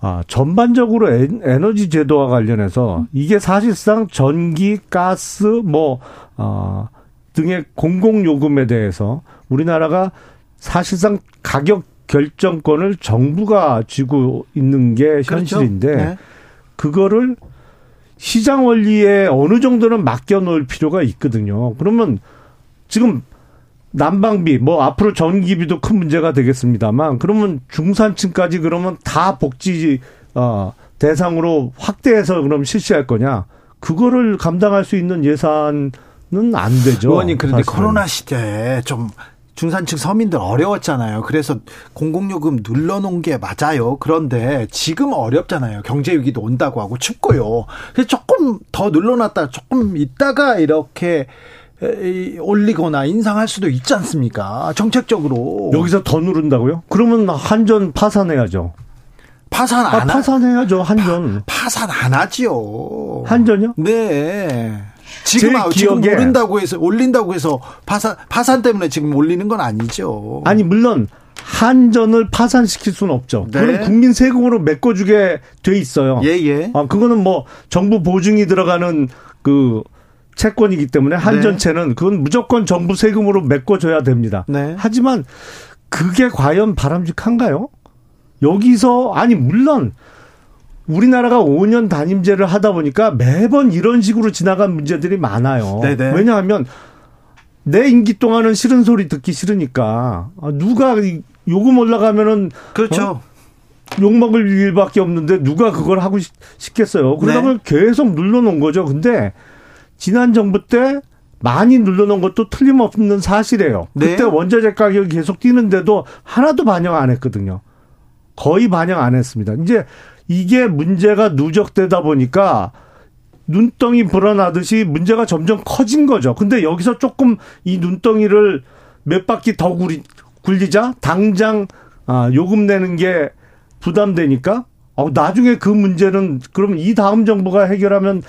아 전반적으로 에너지 제도와 관련해서 이게 사실상 전기, 가스 뭐 어, 등의 공공 요금에 대해서 우리나라가 사실상 가격 결정권을 정부가 쥐고 있는 게 그렇죠. 현실인데 네. 그거를 시장 원리에 어느 정도는 맡겨 놓을 필요가 있거든요. 그러면 지금 난방비, 뭐 앞으로 전기비도 큰 문제가 되겠습니다만 그러면 중산층까지 그러면 다 복지 어 대상으로 확대해서 그럼 실시할 거냐? 그거를 감당할 수 있는 예산은 안 되죠. 의원님 그런데 사실은. 코로나 시대에 좀 중산층 서민들 어려웠잖아요. 그래서 공공요금 눌러놓은 게 맞아요. 그런데 지금 어렵잖아요. 경제 위기도 온다고 하고 춥고요. 그래서 조금 더 눌러놨다 조금 있다가 이렇게 올리거나 인상할 수도 있지 않습니까? 정책적으로. 여기서 더 누른다고요? 그러면 한전 파산해야죠. 파산 안 아, 파산해야죠, 한전. 파, 파산 안 하지요. 한전요? 네. 지금 아, 지금 오른다고 해서 올린다고 해서 파산 파산 때문에 지금 올리는 건 아니죠. 아니 물론 한전을 파산시킬 수는 없죠. 네. 그건 국민 세금으로 메꿔주게 돼 있어요. 예, 예. 아, 그거는 뭐 정부 보증이 들어가는 그 채권이기 때문에 한전채는 네. 그건 무조건 정부 세금으로 메꿔줘야 됩니다. 네. 하지만 그게 과연 바람직한가요? 여기서 아니 물론 우리나라가 5년 단임제를 하다 보니까 매번 이런 식으로 지나간 문제들이 많아요. 네네. 왜냐하면 내 임기 동안은 싫은 소리 듣기 싫으니까 아, 누가 요금 올라가면은 그렇죠. 어? 욕 먹을 일밖에 없는데 누가 그걸 하고 싶겠어요. 그러다 보면 네. 계속 눌러놓은 거죠. 근데 지난 정부 때 많이 눌러놓은 것도 틀림없는 사실이에요. 네. 그때 원자재 가격이 계속 뛰는데도 하나도 반영 안 했거든요. 거의 반영 안 했습니다. 이제 이게 문제가 누적되다 보니까 눈덩이 불어나듯이 문제가 점점 커진 거죠. 근데 여기서 조금 이 눈덩이를 몇 바퀴 더 굴리, 굴리자 당장 아, 요금 내는 게 부담되니까 어, 나중에 그 문제는 그럼 이 다음 정부가 해결하면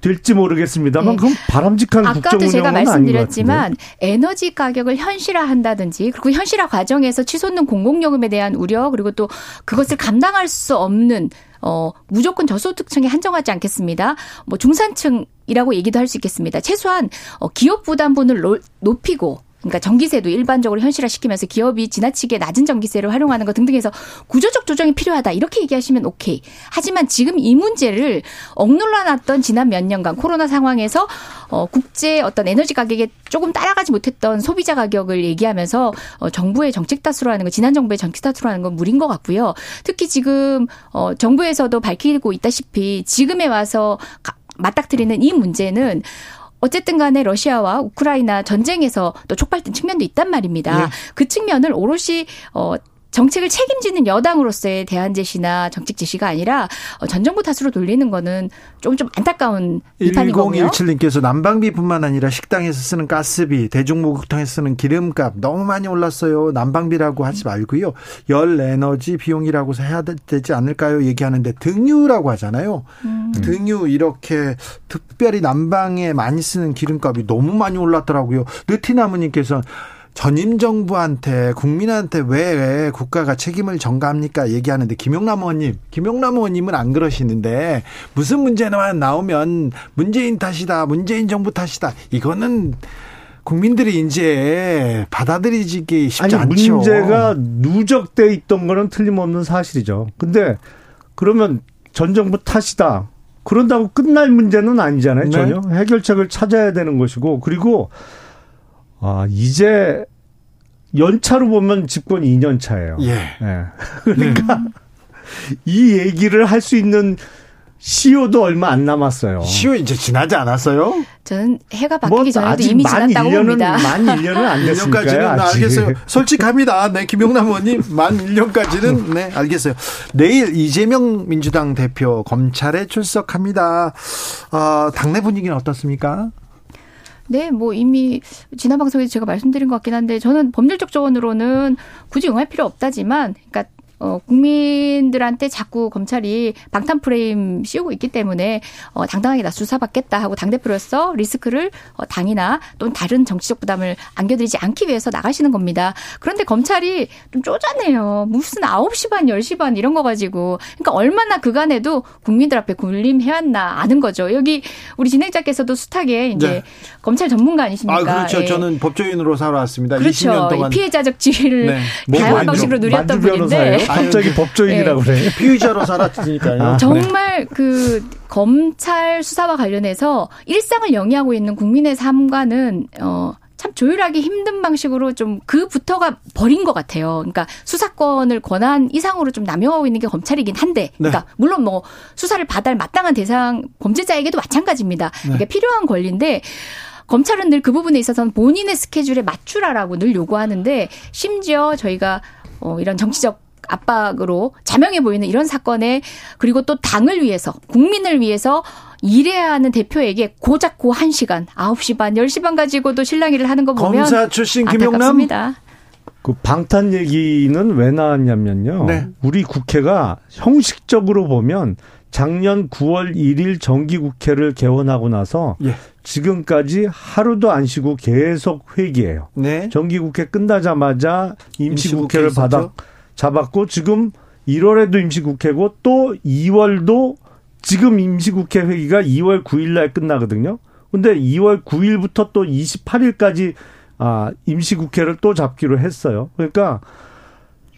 될지 모르겠습니다만 네. 그건 바람직한 아까도 제가 말씀드렸지만 에너지 가격을 현실화한다든지 그리고 현실화 과정에서 치솟는 공공요금에 대한 우려 그리고 또 그것을 감당할 수 없는 어 무조건 저소득층에 한정하지 않겠습니다. 뭐 중산층이라고 얘기도 할 수 있겠습니다. 최소한 어 기업 부담분을 높이고 그러니까 전기세도 일반적으로 현실화시키면서 기업이 지나치게 낮은 전기세를 활용하는 것 등등해서 구조적 조정이 필요하다 이렇게 얘기하시면 오케이. 하지만 지금 이 문제를 억눌러 놨던 지난 몇 년간 코로나 상황에서 어, 국제 어떤 에너지 가격에 조금 따라가지 못했던 소비자 가격을 얘기하면서 어, 정부의 정책 탓으로 하는 거, 지난 정부의 정책 탓으로 하는 건 무리인 것 같고요. 특히 지금 어, 정부에서도 밝히고 있다시피 지금에 와서 가, 맞닥뜨리는 이 문제는 어쨌든 간에 러시아와 우크라이나 전쟁에서 또 촉발된 측면도 있단 말입니다. 예. 그 측면을 오롯이 어 정책을 책임지는 여당으로서의 대안 제시나 정책 제시가 아니라 어, 전 정부 탓으로 돌리는 거는 조금 좀 안타까운 비판인 거고요. 1017님께서 난방비뿐만 아니라 식당에서 쓰는 가스비, 대중목욕탕에서 쓰는 기름값 너무 많이 올랐어요. 난방비라고 하지 말고요. 열 에너지 비용이라고 해야 되지 않을까요? 얘기하는데 등유라고 하잖아요. 음. 등유 이렇게 특별히 난방에 많이 쓰는 기름값이 너무 많이 올랐더라고요. 느티나무님께서 전임 정부한테 국민한테 왜 국가가 책임을 전가합니까 얘기하는데 김용남 의원님, 김용남 의원님은 안 그러시는데 무슨 문제만 나오면 문재인 탓이다, 문재인 정부 탓이다. 이거는 국민들이 이제 받아들이기 쉽지 아니, 않죠. 문제가 누적돼 있던 거는 틀림없는 사실이죠. 근데 그러면 전 정부 탓이다. 그런다고 끝날 문제는 아니잖아요. 네. 전혀 해결책을 찾아야 되는 것이고 그리고 아, 이제 연차로 보면 집권 2년 차예요. 예. 예. 그러니까 네. 이 얘기를 할 수 있는 시효도 얼마 안 남았어요. 시효 이제 지나지 않았어요? 저는 해가 바뀌기 뭐 전에도 이미 지났다고 1년은, 봅니다. 만 1년은 안 됐으니까요. 1년까지는 알겠어요. 솔직합니다. 네, 김용남 의원님 만 1년까지는 네, 알겠어요. 내일 이재명 민주당 대표 검찰에 출석합니다. 어, 당내 분위기는 어떻습니까? 네, 뭐 이미 지난 방송에서 제가 말씀드린 것 같긴 한데 저는 법률적 조언으로는 굳이 응할 필요 없다지만, 그러니까 어, 국민들한테 자꾸 검찰이 방탄 프레임 씌우고 있기 때문에 어, 당당하게 나 수사받겠다 하고 당대표로서 리스크를 어, 당이나 또는 다른 정치적 부담을 안겨드리지 않기 위해서 나가시는 겁니다. 그런데 검찰이 좀 쪼잔해요. 무슨 9시 반, 10시 반 이런 거 가지고. 그러니까 얼마나 그간에도 국민들 앞에 군림해왔나 아는 거죠. 여기 우리 진행자께서도 숫하게 이제 네. 검찰 전문가 아니십니까? 아, 그렇죠. 예. 저는 법조인으로 살아왔습니다. 그렇죠. 20년 동안. 피해자적 지위를 네. 다양한 방식으로 누렸던 분인데. 갑자기 법조인이라고 네. 그래. 피의자로 살았으니까요. 아, 정말 그 검찰 수사와 관련해서 일상을 영위하고 있는 국민의 삶과는 어. 참 조율하기 힘든 방식으로 좀 그부터가 버린 것 같아요. 그러니까 수사권을 권한 이상으로 좀 남용하고 있는 게 검찰이긴 한데, 네. 그러니까 물론 뭐 수사를 받을 마땅한 대상 범죄자에게도 마찬가지입니다. 네. 이게 필요한 권리인데 검찰은 늘 그 부분에 있어서는 본인의 스케줄에 맞추라라고 늘 요구하는데 심지어 저희가 어 이런 정치적 압박으로 자명해 보이는 이런 사건에 그리고 또 당을 위해서 국민을 위해서 일해야 하는 대표에게 고작 고 1시간 9시 반 10시 반 가지고도 실랑이를 하는 거 보면 검사 출신 김용남 그 방탄 얘기는 왜 나왔냐면요. 네. 우리 국회가 형식적으로 보면 작년 9월 1일 정기국회를 개원하고 나서 예. 지금까지 하루도 안 쉬고 계속 회기해요. 네. 정기국회 끝나자마자 임시국회를 받아 잡았고 지금 1월에도 임시국회고 또 2월도 지금 임시국회 회기가 2월 9일 날 끝나거든요. 근데 2월 9일부터 또 28일까지 아, 임시국회를 또 잡기로 했어요. 그러니까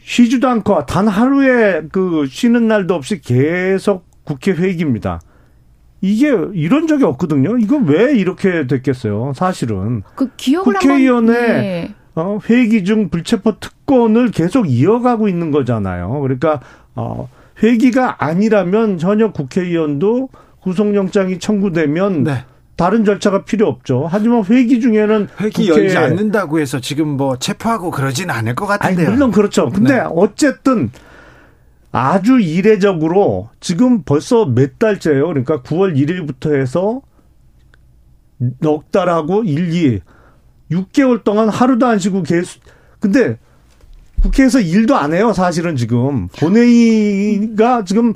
쉬지도 않고 단 하루에 그 쉬는 날도 없이 계속 국회 회기입니다. 이게 이런 적이 없거든요. 이거 왜 이렇게 됐겠어요? 사실은. 그 기억을 국회의원의 네. 어, 회기 중 불체포 특권을 계속 이어가고 있는 거잖아요. 그러니까 어, 회기가 아니라면 전혀 국회의원도 구속영장이 청구되면 네. 다른 절차가 필요 없죠. 하지만 회기 중에는 회기 국회... 열지 않는다고 해서 지금 뭐 체포하고 그러진 않을 것 같은데요. 아니, 물론 그렇죠. 근데 네. 어쨌든 아주 이례적으로 지금 벌써 몇 달째예요. 그러니까 9월 1일부터 해서 넉 달하고 1, 2 6개월 동안 하루도 안 쉬고 계속 근데 국회에서 일도 안 해요. 사실은 지금 본회의가 지금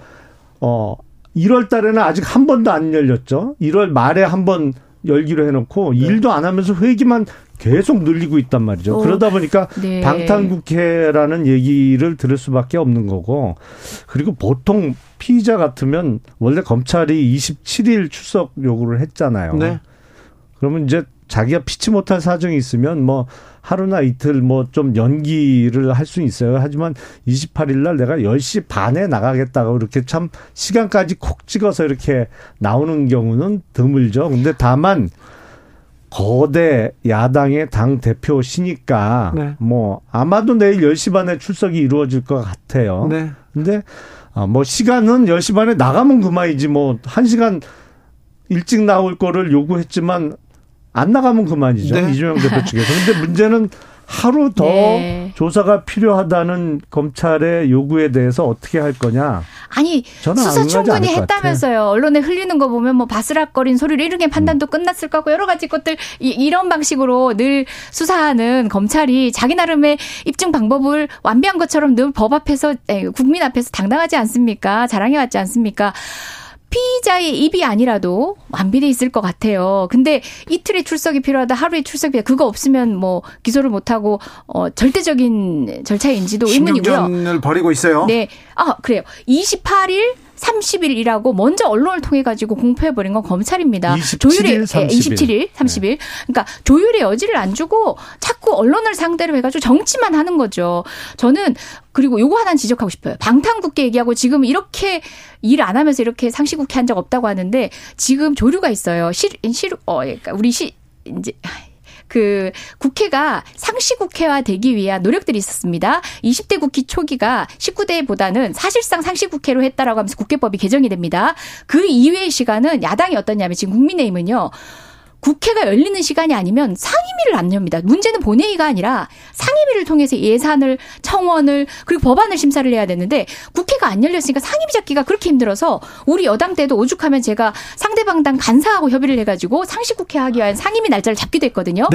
어 1월 달에는 아직 한 번도 안 열렸죠. 1월 말에 한 번 열기로 해 놓고 네. 일도 안 하면서 회기만 계속 늘리고 있단 말이죠. 오, 어, 그러다 보니까 네. 방탄국회라는 얘기를 들을 수밖에 없는 거고 그리고 보통 피의자 같으면 원래 검찰이 27일 출석 요구를 했잖아요. 네. 그러면 이제 자기가 피치 못할 사정이 있으면 뭐 하루나 이틀 뭐 좀 연기를 할수 있어요. 하지만 28일 날 내가 10시 반에 나가겠다고 이렇게 참 시간까지 콕 찍어서 이렇게 나오는 경우는 드물죠. 근데 다만 거대 야당의 당 대표시니까 네. 뭐 아마도 내일 10시 반에 출석이 이루어질 것 같아요. 네. 근데 아, 뭐 시간은 10시 반에 나가면 그만이지 뭐 1시간 일찍 나올 거를 요구했지만 안 나가면 그만이죠. 네. 이재명 대표 측에서. 근데 문제는 하루 더 네. 조사가 필요하다는 검찰의 요구에 대해서 어떻게 할 거냐. 아니 저는 수사 안 충분히 했다면서요. 언론에 흘리는 거 보면 뭐 바스락거린 소리를 이르게 판단도 끝났을 거고 여러 가지 것들 이, 이런 방식으로 늘 수사하는 검찰이 자기 나름의 입증 방법을 완비한 것처럼 늘 법 앞에서 에, 국민 앞에서 당당하지 않습니까? 자랑해 왔지 않습니까? 피의자의 입이 아니라도 완비돼 있을 것 같아요. 근데 이틀의 출석이 필요하다, 하루의 출석이 필요하다. 그거 없으면 뭐 기소를 못 하고 어, 절대적인 절차인지도 의문이고요. 신경전을 벌이고 있어요. 네. 아, 그래요. 28일 30일이라고 먼저 언론을 통해 가지고 공표해 버린 건 검찰입니다. 27일, 조율의 30일. 27일, 30일. 그러니까 조율의 여지를 안 주고 자꾸 언론을 상대로 해 가지고 정치만 하는 거죠. 저는 그리고 요거 하나 지적하고 싶어요. 방탄국회 얘기하고 지금 이렇게 일 안 하면서 이렇게 상시국회 한 적 없다고 하는데 지금 조류가 있어요. 실, 실, 어, 그러니까 우리 시, 이제, 그 국회가 상시 국회화 되기 위한 노력들이 있었습니다. 20대 국회 초기가 19대보다는 사실상 상시 국회로 했다라고 하면서 국회법이 개정이 됩니다. 그 이외의 시간은 야당이 어떠냐면 지금 국민의힘은요. 국회가 열리는 시간이 아니면 상임위를 안 엽니다. 문제는 본회의가 아니라 상임위를 통해서 예산을 청원을 그리고 법안을 심사를 해야 되는데 국회가 안 열렸으니까 상임위 잡기가 그렇게 힘들어서 우리 여당 때도 오죽하면 제가 상대방 당 간사하고 협의를 해가지고 상시국회 하기 위한 상임위 날짜를 잡기도 했거든요.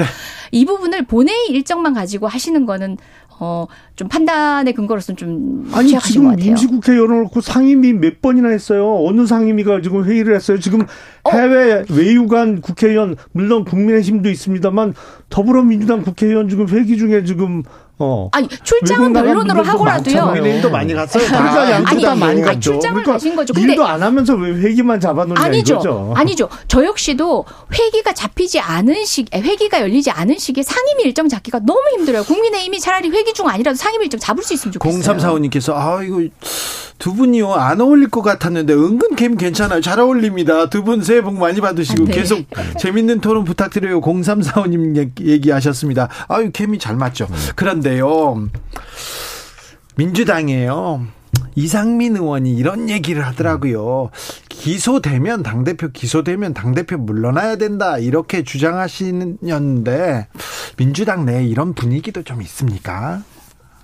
이 부분을 본회의 일정만 가지고 하시는 거는 어 좀 판단의 근거로서는 좀 아니 취약하신 것 지금 같아요. 임시국회 열어놓고 상임위 몇 번이나 했어요. 어느 상임위가 지금 회의를 했어요. 지금 어? 해외 외유관 국회의원 물론 국민의힘도 있습니다만 더불어민주당 국회의원 지금 회기 중에 지금 어 아니 출장은 변론으로 하고라도요. 국민의힘도 많이 갔어요. 다. 그러니까 양쪽 아니, 다 많이 아니, 갔죠. 출장을 그러니까 가신 거죠. 근데 일도 안 하면서 왜 회기만 잡아놓냐 아니죠. 이거죠. 아니죠. 저 역시도 회기가 잡히지 않은 시 회기가 열리지 않은 시기에 상임위 일정 잡기가 너무 힘들어요. 국민의힘이 차라리 회기 중 아니라도 상임위 일정 잡을 수 있으면 좋겠어요. 0345님께서 아 이거 두 분이요 안 어울릴 것 같았는데 은근 캠 괜찮아요. 잘 어울립니다. 두 분 새해 복 많이 받으시고 네. 계속 재밌는 토론 부탁드려요. 0345님 얘기- 얘기하셨습니다. 아유 캠이 잘 맞죠. 그런데 요 민주당이에요. 이상민 의원이 이런 얘기를 하더라고요. 기소되면 당대표 기소되면 당대표 물러나야 된다. 이렇게 주장하시는데 민주당 내에 이런 분위기도 좀 있습니까?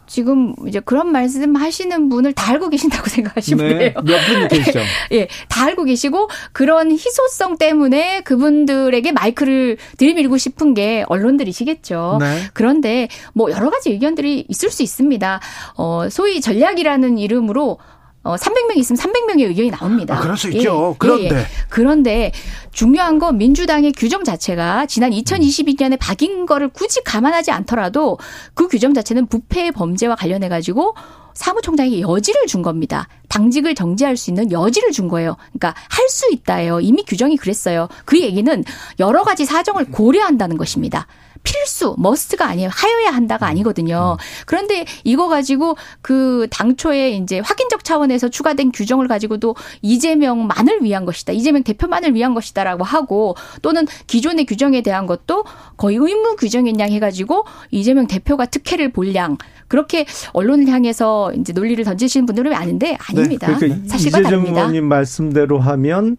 지금 이제 그런 말씀 하시는 분을 다 알고 계신다고 생각하시면 돼요. 네. 몇 분이 계시죠? 예, 다 알고 계시고 그런 희소성 때문에 그분들에게 마이크를 들이밀고 싶은 게 언론들이시겠죠. 네. 그런데 뭐 여러 가지 의견들이 있을 수 있습니다. 어, 소위 전략이라는 이름으로 어, 300명 있으면 300명의 의견이 나옵니다. 아, 그럴 수 있죠. 그런데. 그런데 중요한 건 민주당의 규정 자체가 지난 2022년에 박인 거를 굳이 감안하지 않더라도 그 규정 자체는 부패 범죄와 관련해 가지고 사무총장에게 여지를 준 겁니다. 당직을 정지할 수 있는 여지를 준 거예요. 그러니까 할 수 있다예요. 이미 규정이 그랬어요. 그 얘기는 여러 가지 사정을 고려한다는 것입니다. 필수, 머스트가 아니에요. 하여야 한다가 아니거든요. 그런데 이거 가지고 그 당초에 이제 확인적 차원에서 추가된 규정을 가지고도 이재명만을 위한 것이다. 이재명 대표만을 위한 것이다라고 하고 또는 기존의 규정에 대한 것도 거의 의무 규정인 양 해가지고 이재명 대표가 특혜를 볼 양 그렇게 언론을 향해서 이제 논리를 던지시는 분들은 많은데 아닙니다. 그러니까 사실과 다릅니다. 의원님 말씀대로 하면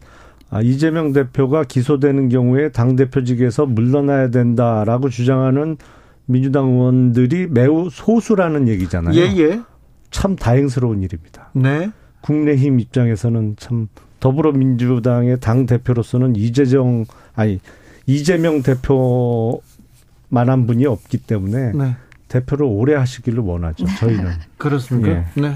아, 이재명 대표가 기소되는 경우에 당 대표직에서 물러나야 된다라고 주장하는 민주당 의원들이 매우 소수라는 얘기잖아요. 예. 참 다행스러운 일입니다. 네. 국내힘 입장에서는 참 더불어민주당의 당 대표로서는 이재정 아니 이재명 대표만한 분이 없기 때문에 네. 대표를 오래 하시기를 원하죠. 저희는 그렇습니까? 예. 네.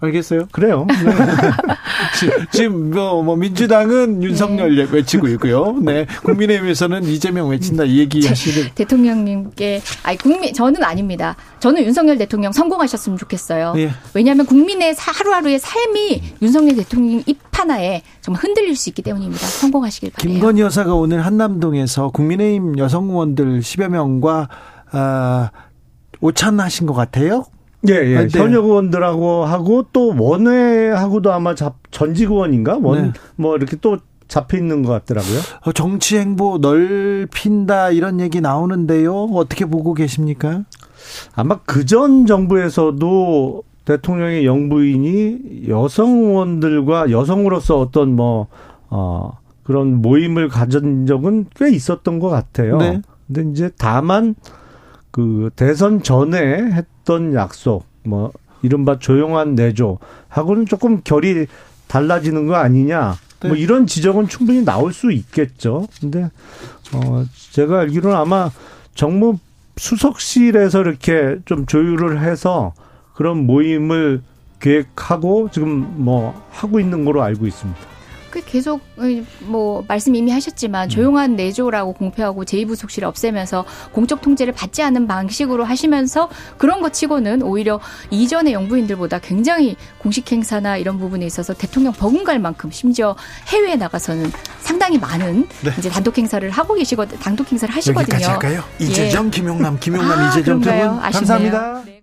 알겠어요. 그래요. 지금 뭐, 뭐 민주당은 윤석열 네. 외치고 있고요. 네. 국민의힘에서는 이재명 외친다 이 얘기하시는 대통령님께 아니 국민 저는 아닙니다. 저는 윤석열 대통령 성공하셨으면 좋겠어요. 예. 왜냐하면 국민의 사- 하루하루의 삶이 윤석열 대통령 입 하나에 정말 흔들릴 수 있기 때문입니다. 성공하시길 바래요. 김건희 여사가 오늘 한남동에서 국민의힘 여성 의원들 10여 명과 아, 오찬하신 것 같아요. 예, 예. 아, 네. 현역 의원들하고 하고 또 원외하고도 아마 잡, 전직 의원인가? 원, 네. 뭐 이렇게 또 잡혀 있는 것 같더라고요. 어, 정치 행보 넓힌다 이런 얘기 나오는데요. 어떻게 보고 계십니까? 아마 그 전 정부에서도 대통령의 영부인이 여성 의원들과 여성으로서 어떤 뭐, 어, 그런 모임을 가진 적은 꽤 있었던 것 같아요. 네. 근데 이제 다만 그 대선 전에 했던 약속, 뭐, 이른바 조용한 내조 하고는 조금 결이 달라지는 거 아니냐. 뭐 네. 이런 지적은 충분히 나올 수 있겠죠. 근데, 어, 제가 알기로는 아마 정무 수석실에서 이렇게 좀 조율을 해서 그런 모임을 계획하고 지금 뭐 하고 있는 거로 알고 있습니다. 그 계속 뭐 말씀 이미 하셨지만 조용한 내조라고 공표하고 제2부속실을 없애면서 공적 통제를 받지 않는 방식으로 하시면서 그런 것 치고는 오히려 이전의 영부인들보다 굉장히 공식 행사나 이런 부분에 있어서 대통령 버금갈 만큼 심지어 해외에 나가서는 상당히 많은 네. 이제 단독 행사를 하고 계시거 든 단독 행사를 하시거든요. 여기까지 할까요? 예. 이재정, 김용남, 김용남, 아, 이재정 두분 그런가요? 아쉽네요. 감사합니다. 네.